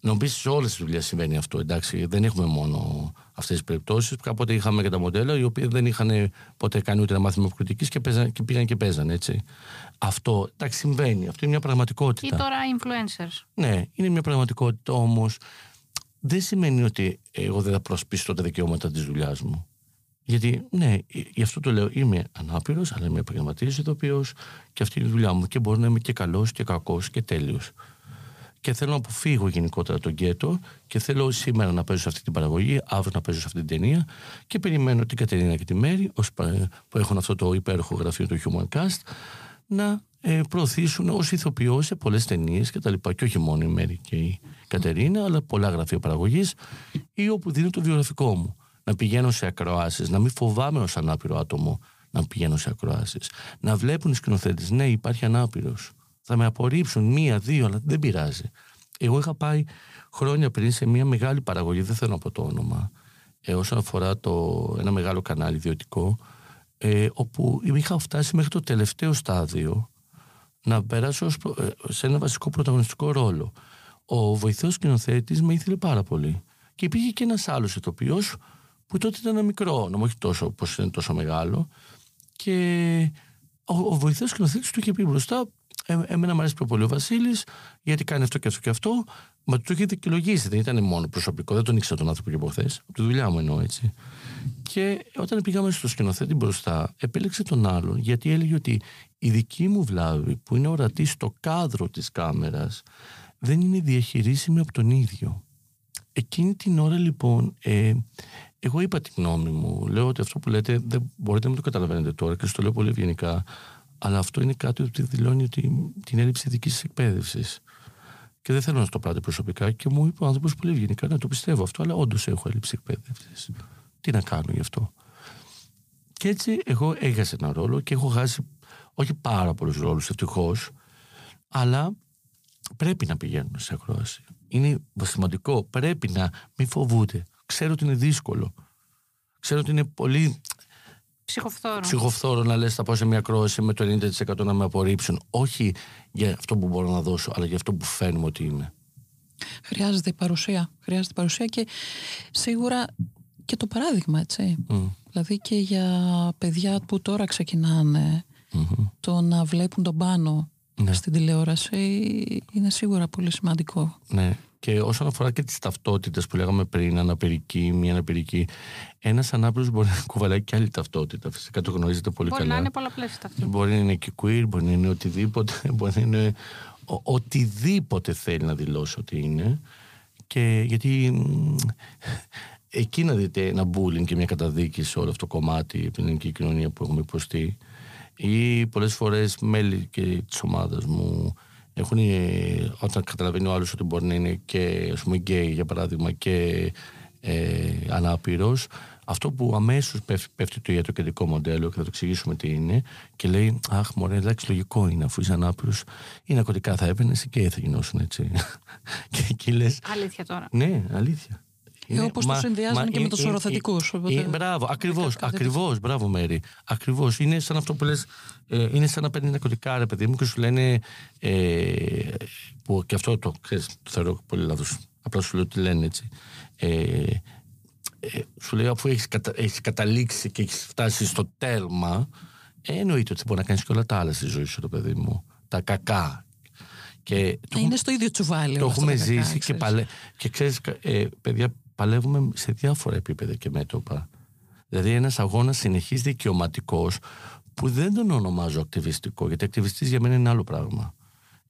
Νομίζω σε όλες τις δουλειές συμβαίνει αυτό. Εντάξει, δεν έχουμε μόνο αυτές τις περιπτώσεις. Κάποτε είχαμε και τα μοντέλα οι οποίοι δεν είχαν ποτέ κάνει ούτε ένα μάθημα κριτική και, παίζαν- και πήγαν και παίζαν έτσι. Αυτό εντάξει συμβαίνει. Αυτό είναι μια
Ή
πραγματικότητα.
τώρα influencers.
Ναι, είναι μια πραγματικότητα όμως. Δεν σημαίνει ότι εγώ δεν θα προσπίσω τα δικαιώματα της δουλειάς μου. Γιατί, ναι, γι' αυτό το λέω. Είμαι ανάπηρος, αλλά είμαι επαγγελματίας ηθοποιό και αυτή είναι η δουλειά μου. Και μπορεί να είμαι και καλός και κακός και τέλειος. Και θέλω να αποφύγω γενικότερα τον γκέτο και θέλω σήμερα να παίζω σε αυτή την παραγωγή, αύριο να παίζω σε αυτή την ταινία και περιμένω την Κατερίνα και τη Μέρη, ως πα- που έχουν αυτό το υπέροχο γραφείο του Human Cast, να ε, προωθήσουν ως ηθοποιό σε πολλές ταινίες και τα λοιπά. Και όχι μόνο η Μέρη και η Κατερίνα, αλλά πολλά γραφεία παραγωγής ή όπου δίνω το βιογραφικό μου. Να πηγαίνω σε ακροάσεις, να μην φοβάμαι ως ανάπηρο άτομο να πηγαίνω σε ακροάσεις. Να βλέπουν οι σκηνοθέτες, ναι, υπάρχει ανάπηρος. Θα με απορρίψουν μία, δύο, αλλά δεν πειράζει. Εγώ είχα πάει χρόνια πριν σε μια μεγάλη παραγωγή, δεν θέλω να πω το όνομα, ε, όσον αφορά το, ένα μεγάλο κανάλι ιδιωτικό, ε, όπου είχα φτάσει μέχρι το τελευταίο στάδιο να περάσω ως προ- ε, σε ένα βασικό πρωταγωνιστικό ρόλο. ο βοηθός σκηνοθέτης με ήθελε πάρα πολύ. Και υπήρχε και ένας άλλος ηθοποιός που τότε ήταν μικρό, νομίζω όχι τόσο όπως είναι τόσο μεγάλο. Και ο, ο βοηθός σκηνοθέτης του είχε πει μπροστά ε, εμένα μου αρέσει πιο πολύ ο Βασίλης, γιατί κάνει αυτό και αυτό και αυτό. Μα του το είχε δικαιολογήσει. Δεν ήταν μόνο προσωπικό, δεν τον ήξερα τον άνθρωπο και από χθες. Από τη δουλειά μου εννοώ έτσι. Και όταν πήγαμε στο σκηνοθέτη μπροστά, επέλεξε τον άλλον γιατί έλεγε ότι η δική μου βλάβη που είναι ορατή στο κάδρο της κάμερας δεν είναι διαχειρίσιμη από τον ίδιο. Εκείνη την ώρα λοιπόν ε, εγώ είπα τη γνώμη μου. Λέω ότι αυτό που λέτε δεν μπορείτε να το καταλαβαίνετε τώρα και στο λέω πολύ ευγενικά αλλά αυτό είναι κάτι που δηλώνει ότι την έλλειψη δική εκπαίδευσης. Και δεν θέλω να το πάτε προσωπικά και μου είπε ο άνθρωπος πολύ ευγενικά να το πιστεύω αυτό, αλλά όντως έχω έλλειψη εκπαίδευσης. Τι να κάνω γι' αυτό. Και έτσι εγώ έχασα ένα ρόλο και έχω χάσει όχι πάρα πολλούς ρόλους ευτυχώς, αλλά πρέπει να πηγαίνουν σε ακρόαση. Είναι σημαντικό. Πρέπει να μην φοβούνται. Ξέρω ότι είναι δύσκολο. Ξέρω ότι είναι πολύ
Ψυχοφθόρο.
Ψυχοφθόρο να λες θα πάω σε μια κρόση με το 90% να με απορρίψουν. Όχι για αυτό που μπορώ να δώσω, αλλά για αυτό που φαίνομαι ότι είναι.
Χρειάζεται η παρουσία. Χρειάζεται η παρουσία και σίγουρα και το παράδειγμα, έτσι. Δηλαδή και για παιδιά που τώρα το να βλέπουν τον πάνω ναι. στην τηλεόραση είναι σίγουρα πολύ σημαντικό.
Ναι. Και όσον αφορά και τις ταυτότητες που λέγαμε πριν, αναπηρική, μη αναπηρική, ένας ανάπηρος μπορεί να κουβαλάει και άλλη ταυτότητα. Φυσικά το γνωρίζετε πολύ
μπορεί
καλά.
Μπορεί να είναι πολλαπλές ταυτότητες.
Μπορεί να είναι και queer, μπορεί να είναι οτιδήποτε, μπορεί να είναι ο, οτιδήποτε θέλει να δηλώσει ότι είναι. Και γιατί εκεί να δείτε ένα bullying και μια καταδίκη σε όλο αυτό το κομμάτι την ελληνική κοινωνία που έχουμε υποστεί. Ή πολλές φορές μέλη και της ομάδας μου έχουν, όταν καταλαβαίνει ο άλλος ότι μπορεί να είναι και ας πούμε γκέι για παράδειγμα και ε, ανάπηρος αυτό που αμέσως πέφτει, πέφτει το ιατροκεντρικό μοντέλο και θα το εξηγήσουμε τι είναι και λέει Αχ, μωρέ, εντάξει, λογικό είναι αφού είσαι ανάπηρος ή ναρκωτικά θα έπαιρνε και θα γινώσουν έτσι. και εκεί λες.
Αλήθεια τώρα.
Ναι, αλήθεια.
Είναι, Όπως το συνδυάζουν και με τους οροθετικούς.
Μπράβο, ακριβώς. Ακριβώς, μπράβο, Μέρη. Ακριβώς. Είναι σαν αυτό που λες. Ε, είναι σαν να παίρνει ναρκωτικά, ρε παιδί μου, και σου λένε. Ε, που και αυτό το, ξέρεις, το θεωρώ πολύ λάθος. Απλά σου λέω τι λένε έτσι. Ε, ε, σου λέει αφού έχεις κατα, έχεις καταλήξει και έχεις φτάσει στο τέρμα, ε, εννοείται ότι μπορεί να κάνεις και όλα τα άλλα στη ζωή σου, το παιδί μου. Τα κακά.
Και το, είναι στο ίδιο τσουβάλι.
Το έχουμε ζήσει και, παλε, και ξέρεις, ε, παιδιά, παλεύουμε σε διάφορα επίπεδα και μέτωπα. Δηλαδή ένας αγώνας συνεχής δικαιωματικός που δεν τον ονομάζω ακτιβιστικό, γιατί ακτιβιστής για μένα είναι άλλο πράγμα.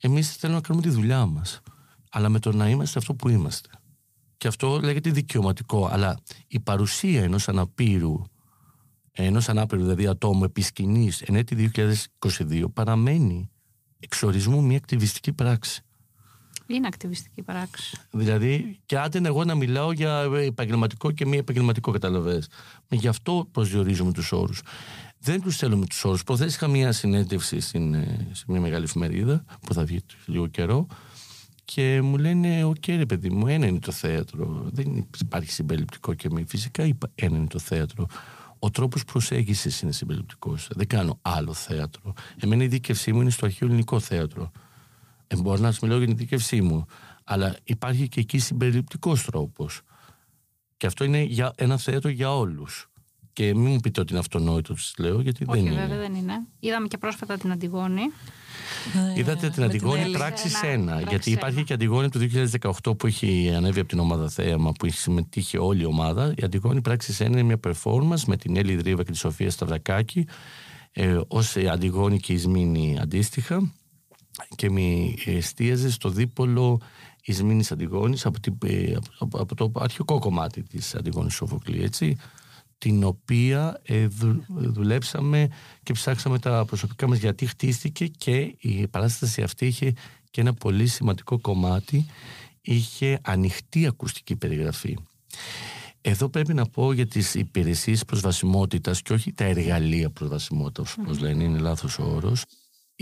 Εμείς θέλουμε να κάνουμε τη δουλειά μας, αλλά με το να είμαστε αυτό που είμαστε. Και αυτό λέγεται δικαιωματικό, αλλά η παρουσία ενός αναπήρου, ενός ανάπηρου δηλαδή ατόμου επί σκηνής, εν έτη 2022 παραμένει εξορισμού μια ακτιβιστική πράξη.
Είναι ακτιβιστική πράξη.
Δηλαδή, και άντε εγώ να μιλάω για επαγγελματικό και μη επαγγελματικό, καταλαβέ. Γι' αυτό προσδιορίζουμε τους όρους. Δεν τους θέλουμε τους όρους. Προθέσει είχα μια συνέντευξη στην, ε, σε μια μεγάλη εφημερίδα που θα βγει λίγο καιρό και μου λένε: Οκ, ρε παιδί μου, ένα είναι το θέατρο. Δεν υπάρχει συμπεριληπτικό και μη. Φυσικά ένα είναι το θέατρο. Ο τρόπος προσέγγισης είναι συμπεριληπτικός. Δεν κάνω άλλο θέατρο. Εμένα η ειδίκευσή μου είναι στο αρχαίο ελληνικό θέατρο. Ε, μπορώ να σας μιλάω για την ειδίκευσή μου. Αλλά υπάρχει και εκεί συμπεριληπτικός τρόπος. Και αυτό είναι για ένα θέατρο για όλους. Και μην μου πείτε ότι είναι αυτονόητο, σας λέω, γιατί
Όχι,
δεν
βέβαια,
είναι.
δεν είναι. Είδαμε και πρόσφατα την Αντιγόνη.
Είδατε την Αντιγόνη πράξη ένα. Γιατί υπάρχει και Αντιγόνη του 2018 που έχει ανέβει από την ομάδα Θέαμα, που έχει συμμετείχε όλη η ομάδα. Η Αντιγόνη πράξη ένα είναι μια performance με την Έλλη Δρίβα και τη Σοφία Σταυρακάκη ε, ως Αντιγόνη και Ισμήνη αντίστοιχα και με εστίαζε στο δίπολο Ισμήνης Αντιγόνης από, ε, από, από, το αρχικό κομμάτι της Αντιγόνης Σοφοκλή, έτσι, την οποία ε, δουλέψαμε και ψάξαμε τα προσωπικά μας γιατί χτίστηκε και η παράσταση αυτή είχε και ένα πολύ σημαντικό κομμάτι, είχε ανοιχτή ακουστική περιγραφή. Εδώ πρέπει να πω για τις υπηρεσίες προσβασιμότητας και όχι τα εργαλεία προσβασιμότητας, όπως λένε, είναι λάθος ο όρος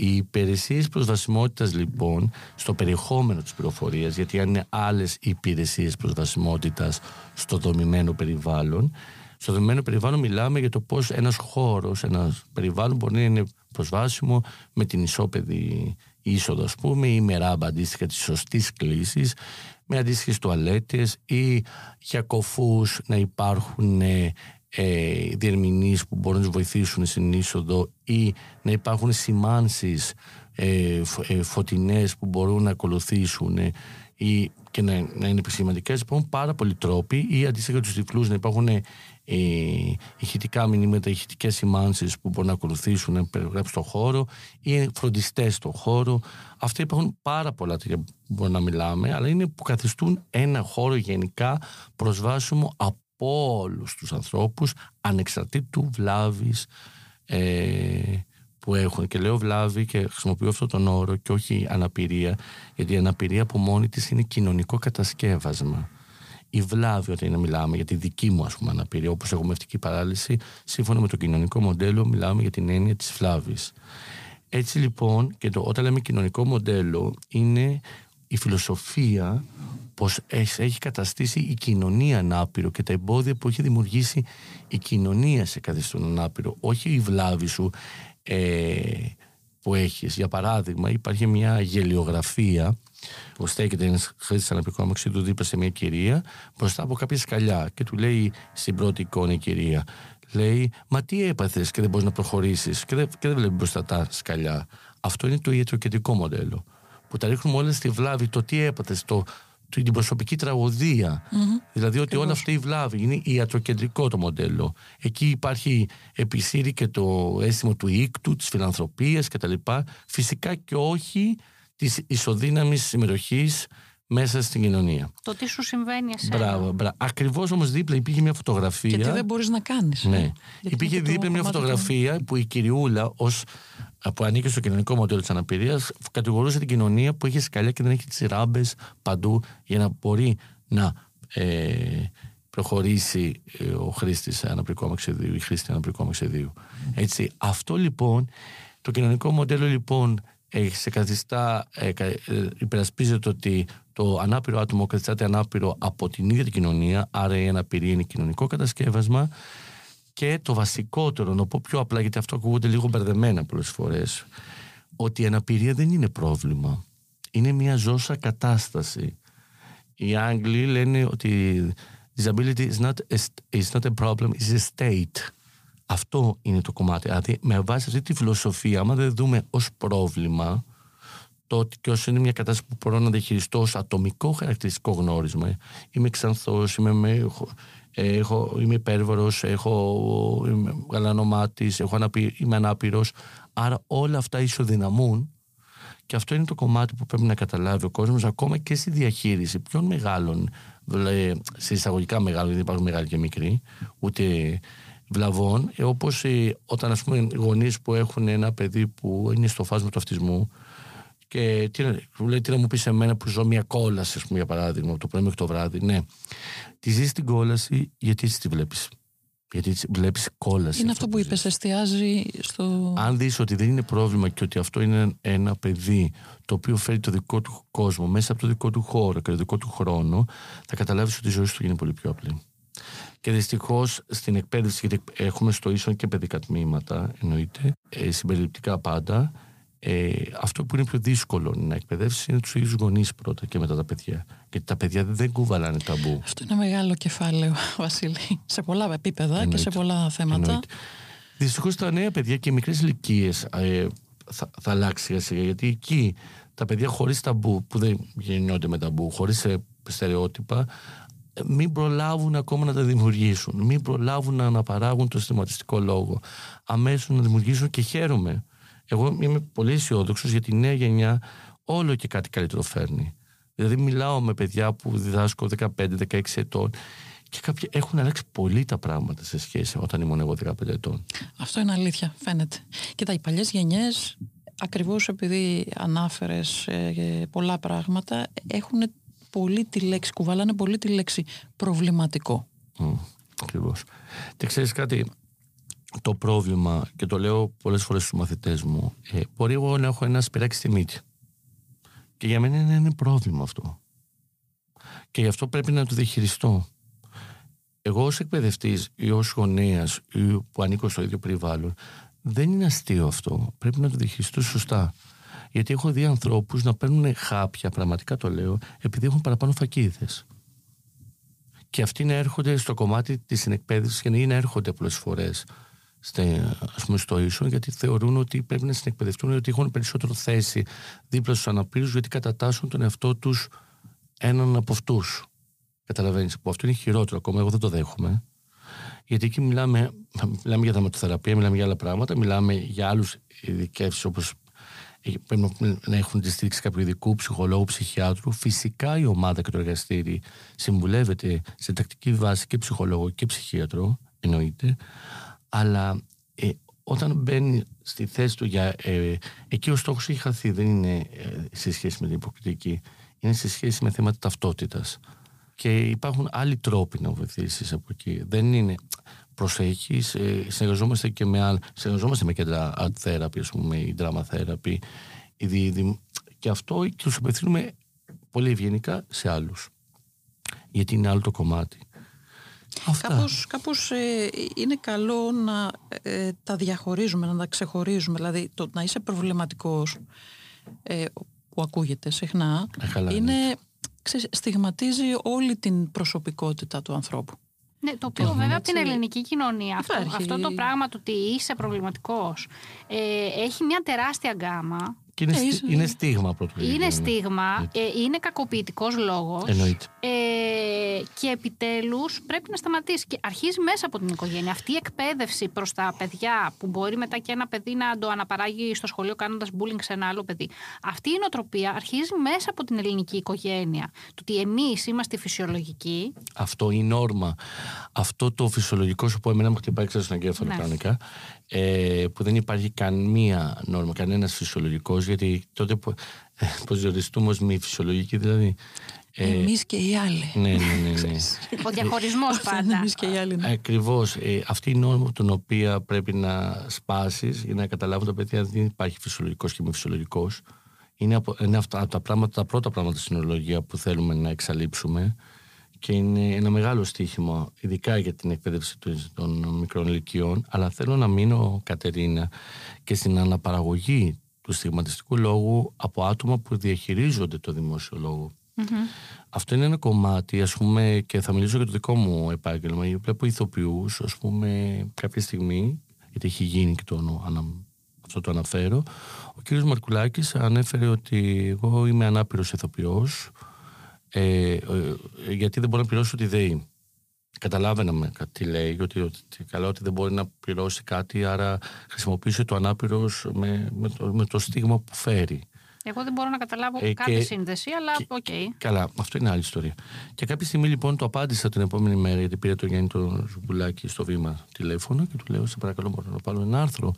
Οι υπηρεσίες προσβασιμότητας λοιπόν στο περιεχόμενο της πληροφορίας, γιατί αν είναι άλλες υπηρεσίες προσβασιμότητας στο δομημένο περιβάλλον, στο δομημένο περιβάλλον μιλάμε για το πώς ένας χώρος, ένας περιβάλλον μπορεί να είναι προσβάσιμο με την ισόπεδη είσοδο, ας πούμε, ή με ράμπα αντίστοιχα της σωστής κλίση, με αντίστοιχες τουαλέτες ή για κοφούς να υπάρχουν ε, ε, διερμηνείς που μπορούν να τους βοηθήσουν στην είσοδο ή να υπάρχουν σημάνσεις ε, ε φωτεινές που μπορούν να ακολουθήσουν ε, ή και να, να είναι επισηματικέ. Υπάρχουν πάρα πολλοί τρόποι ή αντίστοιχα τους τυφλού να υπάρχουν ε, ηχητικά μηνύματα, ηχητικές σημάνσεις που μπορούν να ακολουθήσουν, να περιγράψουν το χώρο ή φροντιστές στο χώρο. Αυτά υπάρχουν πάρα πολλά τέτοια που μπορούμε να μιλάμε, αλλά είναι που καθιστούν ένα χώρο γενικά προσβάσιμο από όλους τους ανθρώπους ανεξαρτήτου βλάβης ε, που έχουν. Και λέω βλάβη και χρησιμοποιώ αυτόν τον όρο και όχι αναπηρία γιατί η αναπηρία από μόνη της είναι κοινωνικό κατασκεύασμα. Η βλάβη όταν μιλάμε για τη δική μου ας πούμε αναπηρία όπως μευτική παράλυση σύμφωνα με το κοινωνικό μοντέλο μιλάμε για την έννοια της βλάβης. Έτσι λοιπόν και το, όταν λέμε κοινωνικό μοντέλο είναι η φιλοσοφία πως έχει καταστήσει η κοινωνία ανάπηρο και τα εμπόδια που έχει δημιουργήσει η κοινωνία σε καθιστούν ανάπηρο, όχι η βλάβη σου ε, που έχεις. Για παράδειγμα, υπάρχει μια γελιογραφία που στέκεται ένας χρήστης αναπηρικό του δίπλα σε μια κυρία μπροστά από κάποια σκαλιά και του λέει στην πρώτη εικόνα η κυρία λέει «Μα τι έπαθες και δεν μπορείς να προχωρήσεις και δεν, και δεν βλέπεις μπροστά τα σκαλιά». Αυτό είναι το ιατροκεντρικό μοντέλο που τα ρίχνουμε όλα στη βλάβη το τι έπαθες, το, την προσωπική τραγωδία. Mm-hmm. Δηλαδή ότι όλα αυτά η βλάβη είναι ιατροκεντρικό το μοντέλο. Εκεί υπάρχει επισύρει και το αίσθημα του οίκτου, της φιλανθρωπίας κτλ. Φυσικά και όχι της ισοδύναμης συμμετοχής μέσα στην κοινωνία.
Το τι σου συμβαίνει εσένα.
Μπράβο, μπράβο. Ακριβώς όμως δίπλα υπήρχε μια φωτογραφία.
Και τι δεν μπορείς να κάνεις.
Ναι. Υπήρχε δίπλα μια φωτογραφία που η κυριούλα, ως, που ανήκει στο κοινωνικό μοντέλο της αναπηρίας, κατηγορούσε την κοινωνία που έχει σκαλιά και δεν έχει τις ράμπες παντού για να μπορεί να ε, προχωρήσει ε, ο χρήστης αναπηρικού αμαξιδίου, η χρήστη αναπηρικού αμαξιδίου. Έτσι, αυτό λοιπόν, το κοινωνικό μοντέλο λοιπόν σε καθιστά, ε, ε, υπερασπίζεται ότι το ανάπηρο άτομο κρατάται ανάπηρο από την ίδια την κοινωνία, άρα η αναπηρία είναι κοινωνικό κατασκεύασμα και το βασικότερο, να πω πιο απλά γιατί αυτό ακούγονται λίγο μπερδεμένα πολλές φορές, ότι η αναπηρία δεν είναι πρόβλημα. Είναι μια ζώσα κατάσταση. Οι Άγγλοι λένε ότι disability is not a, is not a problem, it's a state. Αυτό είναι το κομμάτι. Δηλαδή, με βάση αυτή τη φιλοσοφία, άμα δεν δούμε ως πρόβλημα, το ότι και όσο είναι μια κατάσταση που μπορώ να διαχειριστώ ως ατομικό χαρακτηριστικό γνώρισμα. Είμαι ξανθός, είμαι, με, έχω, είμαι υπέρβαρος, έχω γαλανομάτης, είμαι ανάπηρος. Άρα όλα αυτά ισοδυναμούν και αυτό είναι το κομμάτι που πρέπει να καταλάβει ο κόσμος, ακόμα και στη διαχείριση ποιων μεγάλων, σε εισαγωγικά μεγάλων, δεν υπάρχουν μεγάλοι και μικροί, ούτε βλαβών, ε, όπως ε, όταν ας πούμε γονείς που έχουν ένα παιδί που είναι στο φάσμα του αυτισμού και τι, λέει τι να μου πεις σε μένα που ζω μια κόλαση, ας πούμε, για παράδειγμα, από το πρωί μέχρι το βράδυ. Ναι, τη ζεις την κόλαση γιατί έτσι τη βλέπεις; Γιατί βλέπεις κόλαση.
Είναι αυτό που είπες, εστιάζει στο.
Αν δεις ότι δεν είναι πρόβλημα και ότι αυτό είναι ένα παιδί το οποίο φέρει το δικό του κόσμο μέσα από το δικό του χώρο και το δικό του χρόνο, θα καταλάβεις ότι η ζωή του είναι πολύ πιο απλή. Και δυστυχώς στην εκπαίδευση, γιατί έχουμε στο ίσον και παιδικά τμήματα, εννοείται, ε, συμπεριληπτικά πάντα, ε, αυτό που είναι πιο δύσκολο να εκπαιδεύσεις είναι τους ίδιους γονείς πρώτα και μετά τα παιδιά. Γιατί τα παιδιά δεν κουβαλάνε ταμπού.
Αυτό είναι μεγάλο κεφάλαιο, Βασίλη. Σε πολλά επίπεδα και σε πολλά θέματα.
Δυστυχώς τα νέα παιδιά και οι μικρές ηλικίες ε, θα, θα αλλάξει σιγά σιγά. Γιατί εκεί τα παιδιά χωρίς ταμπού, που δεν γεννιόνται με ταμπού, χωρίς ε, στερεότυπα, μην προλάβουν ακόμα να τα δημιουργήσουν. Μην προλάβουν να αναπαράγουν το συστηματιστικό λόγο. Αμέσως να δημιουργήσουν και χαίρομαι. Εγώ είμαι πολύ αισιόδοξος για τη νέα γενιά όλο και κάτι καλύτερο φέρνει. Δηλαδή, μιλάω με παιδιά που διδάσκω 15-16 ετών και κάποιοι έχουν αλλάξει πολύ τα πράγματα σε σχέση όταν ήμουν εγώ 15 ετών.
Αυτό είναι αλήθεια, φαίνεται. Και τα οι παλιές γενιές, ακριβώς επειδή ανάφερες ε, πολλά πράγματα, έχουν πολύ τη λέξη, κουβαλάνε πολύ τη λέξη προβληματικό.
Mm, Ακριβώς. Και ξέρεις κάτι, το πρόβλημα, και το λέω πολλές φορές στους μαθητές μου, ε, μπορεί εγώ να έχω ένα σπυράκι στη μύτη. Και για μένα είναι ένα πρόβλημα αυτό. Και γι' αυτό πρέπει να το διαχειριστώ. Εγώ ως εκπαιδευτής ή ως γονέας ή που ανήκω στο ίδιο περιβάλλον, δεν είναι αστείο αυτό. Πρέπει να το διαχειριστώ σωστά. Γιατί έχω δει ανθρώπους να παίρνουν χάπια, πραγματικά το λέω, επειδή έχουν παραπάνω φακίδες. Και αυτοί να έρχονται στο κομμάτι της συνεκπαίδευσης και να έρχονται πολλές φορές ας πούμε, στο ίσο, γιατί θεωρούν ότι πρέπει να συνεκπαιδευτούν, ότι έχουν περισσότερο θέση δίπλα στους αναπήρους, γιατί κατατάσσουν τον εαυτό τους έναν από αυτούς. Καταλαβαίνεις, που αυτό είναι χειρότερο ακόμα, εγώ δεν το δέχομαι. Γιατί εκεί μιλάμε, μιλάμε για δραματοθεραπεία, μιλάμε για άλλα πράγματα, μιλάμε για άλλους ειδικεύσεις όπως πρέπει να έχουν τη στήριξη κάποιου ειδικού ψυχολόγου, ψυχιάτρου. Φυσικά η ομάδα και το εργαστήρι συμβουλεύεται σε τακτική βάση και ψυχολόγο και ψυχίατρο, εννοείται αλλά ε, όταν μπαίνει στη θέση του για... Ε, εκεί ο στόχος έχει χαθεί, δεν είναι ε, σε σχέση με την υποκριτική, είναι σε σχέση με θέματα ταυτότητας. Και υπάρχουν άλλοι τρόποι να βοηθήσεις από εκεί. Δεν είναι προσέχεις, ε, συνεργαζόμαστε και με άλλα. Συνεργαζόμαστε με κέντρα art therapy, ας πούμε, η drama therapy. Η, και αυτό και τους απευθύνουμε πολύ ευγενικά σε άλλους. Γιατί είναι άλλο το κομμάτι.
Κάπως, κάπως ε, είναι καλό να ε, τα διαχωρίζουμε, να τα ξεχωρίζουμε. Δηλαδή το να είσαι προβληματικός ε, που ακούγεται συχνά είναι, ξέρεις, στιγματίζει όλη την προσωπικότητα του ανθρώπου.
Ναι, το οποίο βέβαια από την ελληνική κοινωνία αυτό, αυτό το πράγμα του ότι είσαι προβληματικός έχει μια τεράστια γκάμα
και είναι, ε, είναι στίγμα πρώτο.
Είναι στίγμα, ε, είναι κακοποιητικός λόγος.
Εννοείται.
Ε, και επιτέλους πρέπει να σταματήσει. Και αρχίζει μέσα από την οικογένεια. Αυτή η εκπαίδευση προς τα παιδιά, που μπορεί μετά και ένα παιδί να το αναπαράγει στο σχολείο κάνοντας bullying σε ένα άλλο παιδί. Αυτή η νοοτροπία αρχίζει μέσα από την ελληνική οικογένεια. Το ότι εμείς είμαστε φυσιολογικοί.
Αυτό η νόρμα. Αυτό το φυσιολογικό σου που εμένα μου χτυπάει ξέρω στον εγκέφαλο ναι. κανονικά ε, που δεν υπάρχει καμία νόρμα, κανένας φυσιολογικός, γιατί τότε προσδιοριστούμε ως μη φυσιολογικοί, δηλαδή.
Ε, Εμείς και οι άλλοι.
Ναι, ναι, ναι. ναι.
Ο διαχωρισμός πάντα.
Εμείς και οι άλλοι. Ναι.
Ακριβώς. Ε, αυτή η νόρμα την οποία πρέπει να σπάσεις για να καταλάβουν τα παιδιά δεν υπάρχει φυσιολογικός και μη φυσιολογικός. Είναι, από, είναι αυτά τα, πράγματα, τα πρώτα πράγματα στην ολογία που θέλουμε να εξαλείψουμε και είναι ένα μεγάλο στοίχημα, ειδικά για την εκπαίδευση των μικρών ηλικιών. Αλλά θέλω να μείνω, Κατερίνα, και στην αναπαραγωγή του στιγματιστικού λόγου από άτομα που διαχειρίζονται το δημόσιο Αυτό είναι ένα κομμάτι, ας πούμε, και θα μιλήσω για το δικό μου επάγγελμα. Βλέπω ηθοποιούς, ας πούμε, κάποια στιγμή, γιατί έχει γίνει και το, αυτό το αναφέρω, ο κύριος Μαρκουλάκης ανέφερε ότι εγώ είμαι ανάπηρος ηθοποιός, ε, ε, γιατί δεν μπορεί να πληρώσει τη ΔΕΗ. Καταλάβαινα τι λέει, ότι, ότι, καλά ότι δεν μπορεί να πληρώσει κάτι, άρα χρησιμοποιήσει το ανάπηρος με, με, το, με το στίγμα που φέρει.
Εγώ δεν μπορώ να καταλάβω ε, κάθε σύνδεση, αλλά OK. Okay.
Καλά, αυτό είναι άλλη ιστορία. Και κάποια στιγμή λοιπόν το απάντησα την επόμενη μέρα, γιατί πήρε το Γιάννη το Ζουμπουλάκη στο Βήμα τηλέφωνο και του λέω: Σε παρακαλώ, μπορώ να πάρω ένα άρθρο.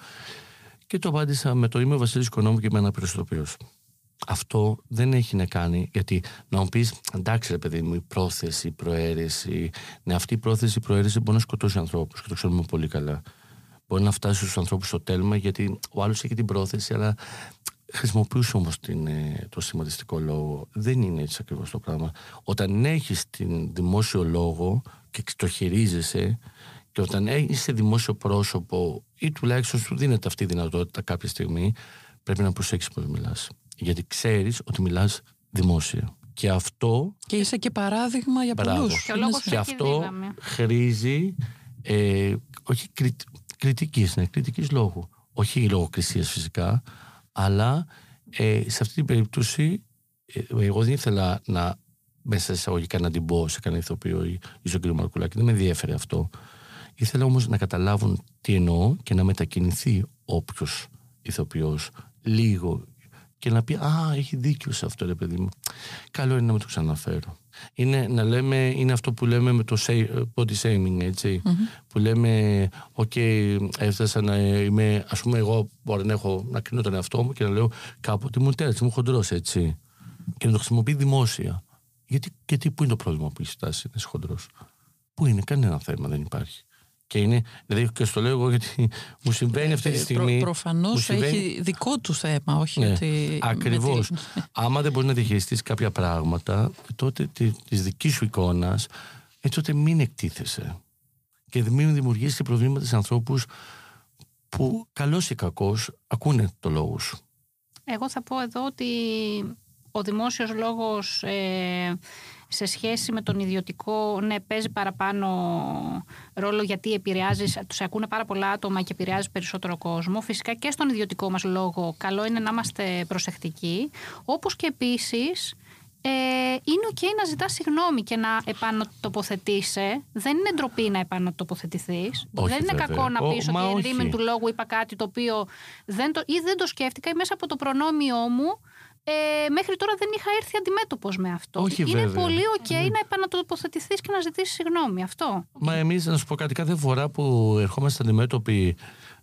Και το απάντησα με το είμαι ο Βασίλης Οικονόμου και είμαι ένα αυτό δεν έχει να κάνει, γιατί να μου πεις, εντάξει, ρε παιδί μου, η πρόθεση, η προαίρεση. Ναι, αυτή η πρόθεση, η προαίρεση μπορεί να σκοτώσει ανθρώπους και το ξέρουμε πολύ καλά. Μπορεί να φτάσει στους ανθρώπους στο τέλμα, γιατί ο άλλος έχει την πρόθεση, αλλά χρησιμοποιούσε όμως ε, το σημαντιστικό λόγο. Δεν είναι έτσι ακριβώς το πράγμα. Όταν έχεις την δημόσιο λόγο και το χειρίζεσαι, και όταν είσαι δημόσιο πρόσωπο, ή τουλάχιστον σου δίνεται αυτή η δυνατότητα κάποια στιγμή, πρέπει να προσέξεις πώς μιλάς γιατί ξέρεις ότι μιλάς δημόσια. Και αυτό...
Και είσαι και παράδειγμα για πολλούς.
Και, ο
και αυτό χρήζει ε, όχι κριτ, κριτικής, ναι, κριτικής λόγου. Όχι λογοκρισίας φυσικά, αλλά ε, σε αυτή την περίπτωση ε, εγώ δεν ήθελα να μέσα εισαγωγικά να την πω σε κανένα ηθοποιό ή, ή στον κύριο Μαρκουλάκη. Δεν με ενδιαφέρει αυτό. Ήθελα όμως να καταλάβουν τι εννοώ και να μετακινηθεί όποιος ηθοποιός λίγο και να πει Α, έχει δίκιο σε αυτό, ρε παιδί μου. Καλό είναι να με το ξαναφέρω. Είναι, να λέμε, είναι αυτό που λέμε με το say, body shaming, ετσι Που λέμε, OK, έφτασα να είμαι, ας πούμε, εγώ μπορώ να, έχω, να κρίνω τον εαυτό μου και να λέω κάποτε ήμουν τέλειο, ήμουν χοντρός, έτσι. Και να το χρησιμοποιεί δημόσια. Γιατί, γιατί πού είναι το πρόβλημα που έχει φτάσει να είσαι χοντρός; Πού είναι, κανένα θέμα δεν υπάρχει. Και είναι, δηλαδή και στο λέω εγώ γιατί μου συμβαίνει αυτή τη
Ε,
στιγμή.
Προ, Προφανώς
μου συμβαίνει-
έχει δικό του θέμα, όχι
Ναι,
ότι.
Ακριβώς.
με τη-
Άμα δεν μπορείς να διαχειριστείς κάποια πράγματα, τότε τη της δικής σου εικόνας, ε, τότε μην εκτίθεσαι. Και μην δημιουργήσεις προβλήματα σε ανθρώπους που καλός ή κακός ακούνε το λόγο σου.
Εγώ θα πω εδώ ότι ο δημόσιος λόγος ε, σε σχέση με τον ιδιωτικό ναι, παίζει παραπάνω ρόλο γιατί επηρεάζει, τους ακούνε πάρα πολλά άτομα και επηρεάζει περισσότερο κόσμο. Φυσικά και στον ιδιωτικό μας λόγο καλό είναι να είμαστε προσεκτικοί. Όπως και επίσης ε, είναι οκ να ζητάς συγγνώμη και να επανατοποθετηθείς. Δεν είναι ντροπή να επανατοποθετηθείς.
Όχι,
Δεν είναι
βέβαια.
κακό να
Ο-
πεις
μα
ότι
όχι.
ερήμην του λόγου είπα κάτι το οποίο δεν το, ή δεν το σκέφτηκα ή μέσα από το προνόμιό μου ε, μέχρι τώρα δεν είχα έρθει αντιμέτωπος με αυτό.
Όχι,
είναι
βέβαια.
πολύ οκ να επανατοποθετηθείς και να ζητήσεις συγγνώμη. Αυτό.
Μα εμείς, να σου πω κάτι, κάθε φορά που ερχόμαστε αντιμέτωποι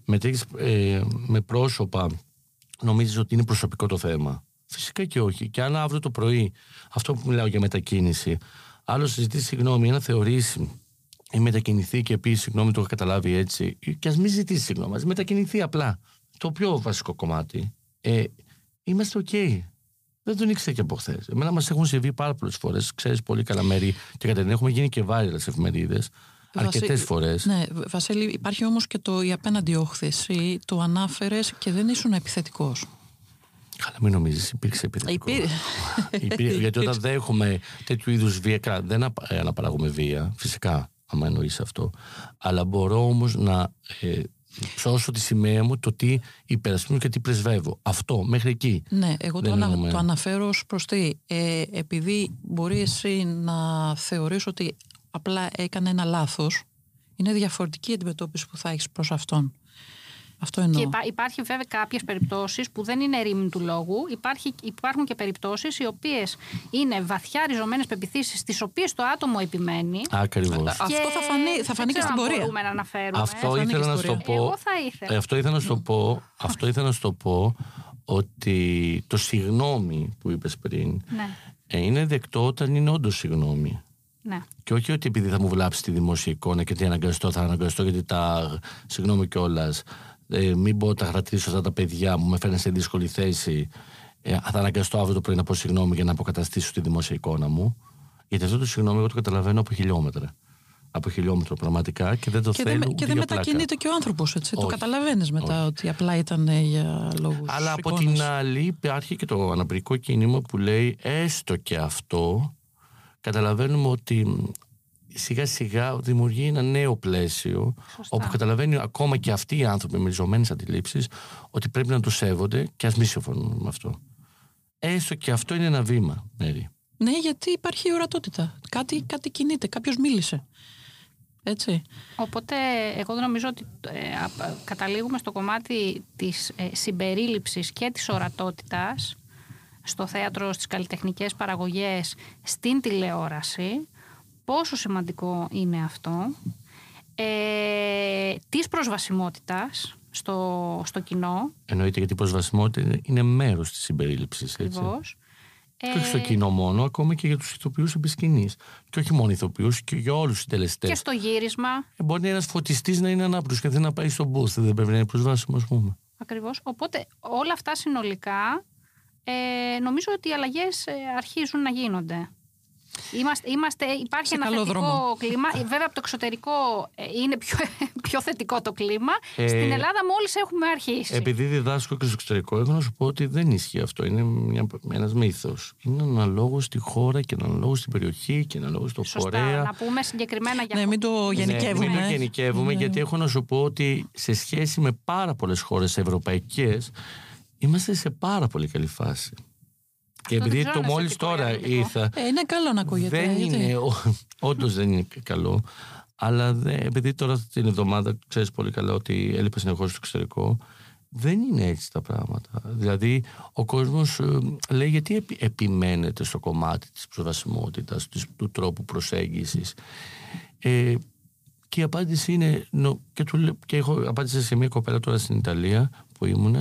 με, τέτοιες, ε, με πρόσωπα, νομίζεις ότι είναι προσωπικό το θέμα. Φυσικά και όχι. Και αν αύριο το πρωί, αυτό που μιλάω για μετακίνηση, άλλος ζητήσει συγγνώμη ή να θεωρήσει ή μετακινηθεί και πει συγγνώμη, το έχω καταλάβει έτσι, και ας μην ζητήσει συγγνώμη, ας μετακινηθεί απλά. Το πιο βασικό κομμάτι. Ε, είμαστε οκ. Δεν τον ήξερα και από χθες. Εμένα μας έχουν συμβεί πάρα πολλές φορές. Ξέρεις πολύ καλά μέρη και κατά την έχουμε γίνει και viral σε εφημερίδες. Αρκετές
Βασίλη-
φορές.
Ναι, Βασίλη, υπάρχει όμως και το η απέναντι όχθη. Το ανάφερες και δεν ήσουν επιθετικός.
Καλά, μην νομίζεις, υπήρξε επιθετικό.
Υπήρ-
Υπήρ- γιατί όταν δέχομαι τέτοιου είδους βία, καλά, δεν απα- ε, αναπαράγουμε βία, φυσικά, άμα εννοείς αυτό. Αλλά μπορώ όμως να ε, ψώσω τη σημαία μου το τι υπερασπίζουμε και τι πρεσβεύω. Αυτό, μέχρι εκεί.
Ναι, εγώ το,
Δεν
ανα-
εννοούμε.
το αναφέρω ως προς τι. Ε, επειδή μπορεί εσύ να θεωρείς ότι απλά έκανε ένα λάθος, είναι διαφορετική η αντιμετώπιση που θα έχεις προς αυτόν. Αυτό εννοώ.
Και υπά- υπάρχει βέβαια κάποιες περιπτώσεις που δεν είναι ερήμην του λόγου. Υπάρχει, υπάρχουν και περιπτώσεις οι οποίες είναι βαθιά ριζωμένες πεπιθήσεις, τις οποίες το άτομο επιμένει.
Ακριβώς.
Αυτό
Και
θα φανεί, θα φανεί
δεν
και
ξέρω
στην
αν
πορεία.
μπορούμε να αναφέρουμε.
Αυτό
φανεί
ήθελα
και
να
στην
σου το
πορεία.
πω.
Εγώ θα ήθελα.
Ε, αυτό ήθελα να σου το πω. Αυτό ήθελα να σου το πω ότι το συγγνώμη που είπες πριν
Ναι,
ε, είναι δεκτό όταν είναι όντως συγγνώμη.
ναι.
Και όχι ότι επειδή θα μου βλάψει τη δημόσια εικόνα και τι αναγκαστώ, θα αναγκαστώ γιατί τα. Συγγνώμη κιόλας. Ε, μην πω τα χαρακτηρίσω αυτά τα παιδιά μου, με φέρνει σε δύσκολη θέση. Ε, θα αναγκαστώ αύριο το πρωί να πω συγγνώμη για να αποκαταστήσω τη δημόσια εικόνα μου. Γιατί αυτό το συγγνώμη εγώ το καταλαβαίνω από χιλιόμετρα. Από χιλιόμετρο πραγματικά και δεν το
Και
θέλω.
δεν,
ούτε
και δεν
για πλάκα.
μετακινείται και ο άνθρωπος, έτσι. Το
Όχι.
καταλαβαίνεις μετά ότι απλά ήταν ε, για λόγους
Αλλά από
εικόνας.
την άλλη υπάρχει και το αναπηρικό κίνημα που λέει έστω και αυτό καταλαβαίνουμε ότι μ, σιγά σιγά δημιουργεί ένα νέο πλαίσιο
Σωστά.
όπου καταλαβαίνει ακόμα και αυτοί οι άνθρωποι με ριζωμένες αντιλήψεις ότι πρέπει να το σέβονται και ας μη συμφωνούν με αυτό. Έστω και αυτό είναι ένα βήμα, Μέρη.
Ναι, γιατί υπάρχει ορατότητα. Κάτι, κάτι κινείται, κάποιος μίλησε. Έτσι.
Οπότε εγώ νομίζω ότι ε, α- καταλήγουμε στο κομμάτι της ε, συμπερίληψης και της ορατότητας στο θέατρο, στις καλλιτεχνικές παραγωγές, στην τηλεόραση. Πόσο σημαντικό είναι αυτό. Ε, της προσβασιμότητας στο, στο κοινό,
Εννοείται γιατί η προσβασιμότητα είναι- είναι μέρος της συμπερίληψης. Έτσι.
ακριβώς.
Και όχι στο κοινό μόνο, ακόμα και για τους ηθοποιούς επί σκηνής. Και όχι μόνο ηθοποιούς, και για όλους τους συντελεστές.
Και στο γύρισμα,
Ε, Μπορεί ένας φωτιστής να είναι ανάπηρος και θέλει να πάει στον booth. Δεν πρέπει να είναι προσβάσιμο, ας πούμε.
ακριβώς. Οπότε όλα αυτά συνολικά ε, νομίζω ότι οι αλλαγές ε, αρχίζουν να γίνονται. Είμαστε, είμαστε, υπάρχει
Σε
ένα
καλό
θετικό
δρόμο.
κλίμα. Ε, Βέβαια από το εξωτερικό ε, είναι πιο, πιο θετικό το κλίμα.
Ε,
Στην Ελλάδα μόλις έχουμε αρχίσει.
Επειδή διδάσκω και στο εξωτερικό, έχω να σου πω ότι δεν ισχύει αυτό. Είναι ένας μύθος. Είναι αναλόγως στη χώρα και αναλόγως στην περιοχή και αναλόγως στο
Σωστά,
φορέα.
να πούμε συγκεκριμένα για
Ναι, μην το γενικεύουμε.
Ναι, μην το γενικεύουμε, γιατί έχω να σου πω ότι σε σχέση με πάρα πολλές χώρες ευρωπαϊκές, είμαστε σε πάρα πολύ καλή φάση. Και
δεν
επειδή
ξέρω
το
αν είναι
μόλις
θετικό ή
τώρα
αρνητικό.
ήρθα,
Ε, είναι καλό να ακούγεται.
δεν
γιατί-
είναι, όντως δεν είναι καλό. Αλλά δε, επειδή τώρα την εβδομάδα ξέρεις πολύ καλά ότι έλειπα συνεχώς στο εξωτερικό, δεν είναι έτσι τα πράγματα. Δηλαδή, ο κόσμος λέει γιατί επι- επιμένετε στο κομμάτι της προσβασιμότητας, του τρόπου προσέγγισης. Ε, και η απάντηση είναι. νο- και, του, λέ- και έχω απάντησα σε μια κοπέλα τώρα στην Ιταλία που ήμουν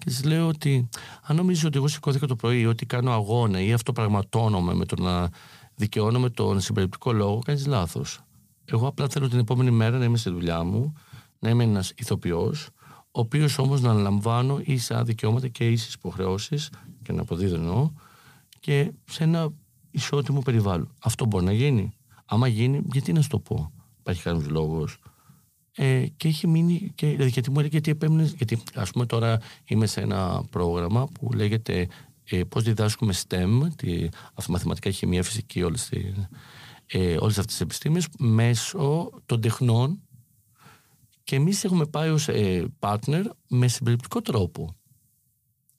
και τη λέω ότι αν νομίζω ότι εγώ σηκώθηκα το πρωί ότι κάνω αγώνα ή αυτοπραγματώνομαι με το να δικαιώνομαι τον συμπεριληπτικό λόγο, κάνεις λάθος. Εγώ απλά θέλω την επόμενη μέρα να είμαι στη δουλειά μου, να είμαι ένας ηθοποιός, ο οποίος όμως να αναλαμβάνω ίσα δικαιώματα και ίσες υποχρεώσεις, και να αποδίδω εννοώ, και σε ένα ισότιμο περιβάλλον. Αυτό μπορεί να γίνει. Άμα γίνει, γιατί να σου το πω. Υπάρχει κανένας λόγος. Ε, και έχει μείνει, και, δηλαδή, γιατί μου έλεγε γιατί επέμεινες. Γιατί, ας πούμε, τώρα είμαι σε ένα πρόγραμμα που λέγεται ε, Πώς διδάσκουμε STEM, τη, μαθηματικά, χημεία, φυσική, όλες ε, όλες αυτές τις επιστήμες μέσω των τεχνών και εμείς έχουμε πάει ως ε, partner με συμπεριληπτικό τρόπο.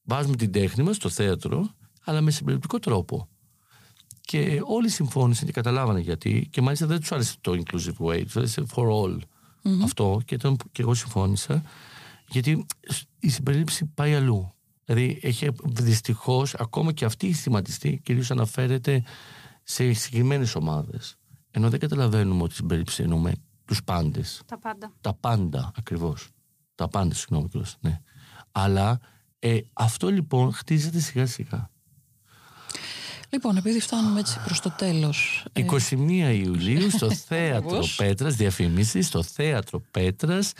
Βάζουμε την τέχνη μας στο θέατρο, αλλά με συμπεριληπτικό τρόπο. Και όλοι συμφώνησαν και καταλάβανε γιατί και μάλιστα δεν τους άρεσε το inclusive way, τους άρεσε for all αυτό και, τον, και εγώ συμφώνησα γιατί η συμπερίληψη πάει αλλού. Δηλαδή έχει δυστυχώς ακόμα και αυτή η στιγματιστή κυρίως αναφέρεται σε συγκεκριμένες ομάδες. Ενώ δεν καταλαβαίνουμε ότι στην περίπτωση εννοούμε τους πάντες.
Τα πάντα.
Τα πάντα ακριβώς. Τα πάντα, συγγνώμη κιόλας. Ναι. Αλλά ε, αυτό λοιπόν χτίζεται σιγά σιγά.
Λοιπόν, επειδή φτάνουμε έτσι προς το τέλος...
21 ε, Ιουλίου στο Θέατρο Πέτρας, διαφήμιση, στο Θέατρο Πέτρας,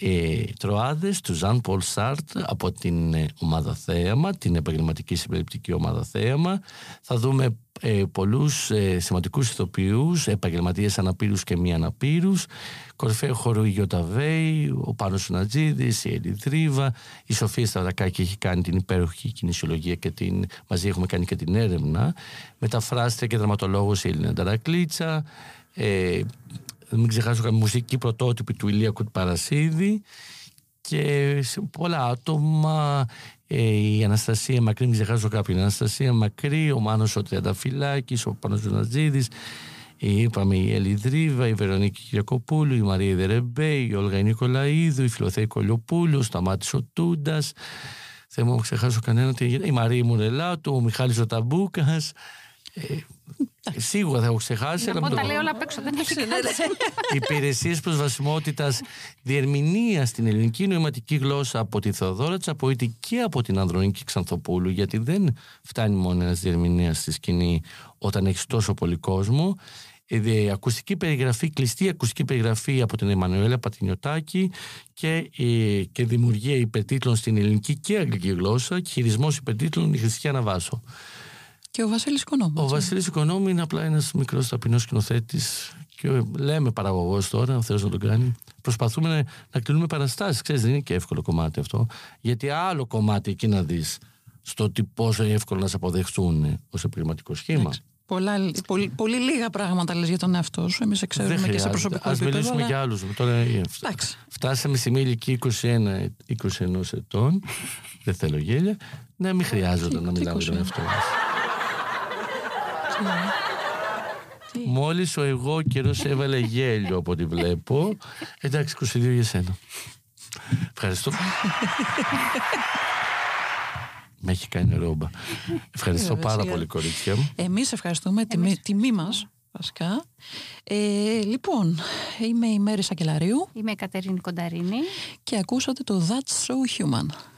ε, τροάδες του Ζαν Πολ Σάρτ από την ε, ομάδα Θέαμα, την επαγγελματική συμπεριληπτική ομάδα Θέαμα. Θα δούμε ε, πολλούς ε, σημαντικούς ηθοποιούς, επαγγελματίες αναπήρους και μη αναπήρους, κορυφαίο χορό η Γιώτα ο Πάνος Σουνατζίδης, η Έλλη Θρίβα, η Σοφία Σταυρακάκη έχει κάνει την υπέροχη κινησιολογία και την, μαζί έχουμε κάνει και την έρευνα, μεταφράστρια και δραματολόγος η Έλληνα Νταρακλίτσα, ε, μην ξεχάσω μουσική πρωτότυπη του Ηλία Κουτπαρασίδη και σε πολλά άτομα. Ε, η Αναστασία Μακρύ, μην ξεχάσω κάποιον, η Αναστασία Μακρύ, ο Μάνος ο Τριανταφυλάκης, ο Πάνος Ζωνατζίδης, είπαμε η Ελιδρίβα, η Βερονίκη Κυριακοπούλου, η Μαρία Δερεμπέ, η Όλγα Νικολαίδου, η Φιλοθέη Κολιοπούλου, ο Σταμάτης ο Τούντας, δεν μου ξεχάσω κανένα, η Μαρία Μουρελάτου, ο Μιχάλης ο Ταμπούκας, ε, Σίγουρα θα έχω ξεχάσει.
Να πω τα λέω όλα απ' έξω, δεν έχει
Υπηρεσίες προσβασιμότητας διερμηνία στην ελληνική νοηματική γλώσσα από τη Θεοδόρα Τσαποίτη και από την Ανδρονίκη Ξανθοπούλου, γιατί δεν φτάνει μόνο ένας διερμηνέας στη σκηνή όταν έχεις τόσο πολύ κόσμο. Ε, ακουστική περιγραφή, κλειστή ακουστική περιγραφή από την Εμμανουέλα Πατινιωτάκη και, ε, και δημιουργία υπερτίτλων στην ελληνική και αγγλική γλώσσα και χειρισμός υπερτίτλων η Χριστιανά Βάσο.
Και ο Βασίλης Οικονόμου.
Ο Βασίλης Οικονόμου είναι απλά ένας μικρός ταπεινός σκηνοθέτης και λέμε παραγωγός τώρα, ο Θεός να τον κάνει. Προσπαθούμε να, να κλείνουμε παραστάσεις. Ξέρεις, δεν είναι και εύκολο κομμάτι αυτό. Γιατί άλλο κομμάτι εκεί να δεις στο ότι πόσο εύκολο να σε αποδεχτούν ως επαγγελματικό σχήμα.
Πολλά, πολύ, πολύ, λίγα πράγματα λες για τον εαυτό σου. Εμείς ξέρουμε και σε προσωπικό
επίπεδο. Α μιλήσουμε αλλά... για άλλους. Τώρα ε, φτάσαμε στη μία ηλικία 21, 21 ετών. δεν θέλω γέλια. Ναι, μην χρειάζεται να μιλάμε για τον εαυτό μας. Μόλις ο εγώ καιρός έβαλε γέλιο από ό,τι βλέπω. Εντάξει, 22 για σένα. Ευχαριστώ. Με έχει κάνει ρόμπα. Ευχαριστώ πάρα πολύ, κορίτσια μου.
Εμείς ευχαριστούμε. Τιμή, τιμή μας, βασικά. Ε, λοιπόν, είμαι η Μέρη Σακελαρίου.
Είμαι η Κατερίνη Κονταρίνη.
Και ακούσατε το That's So Human.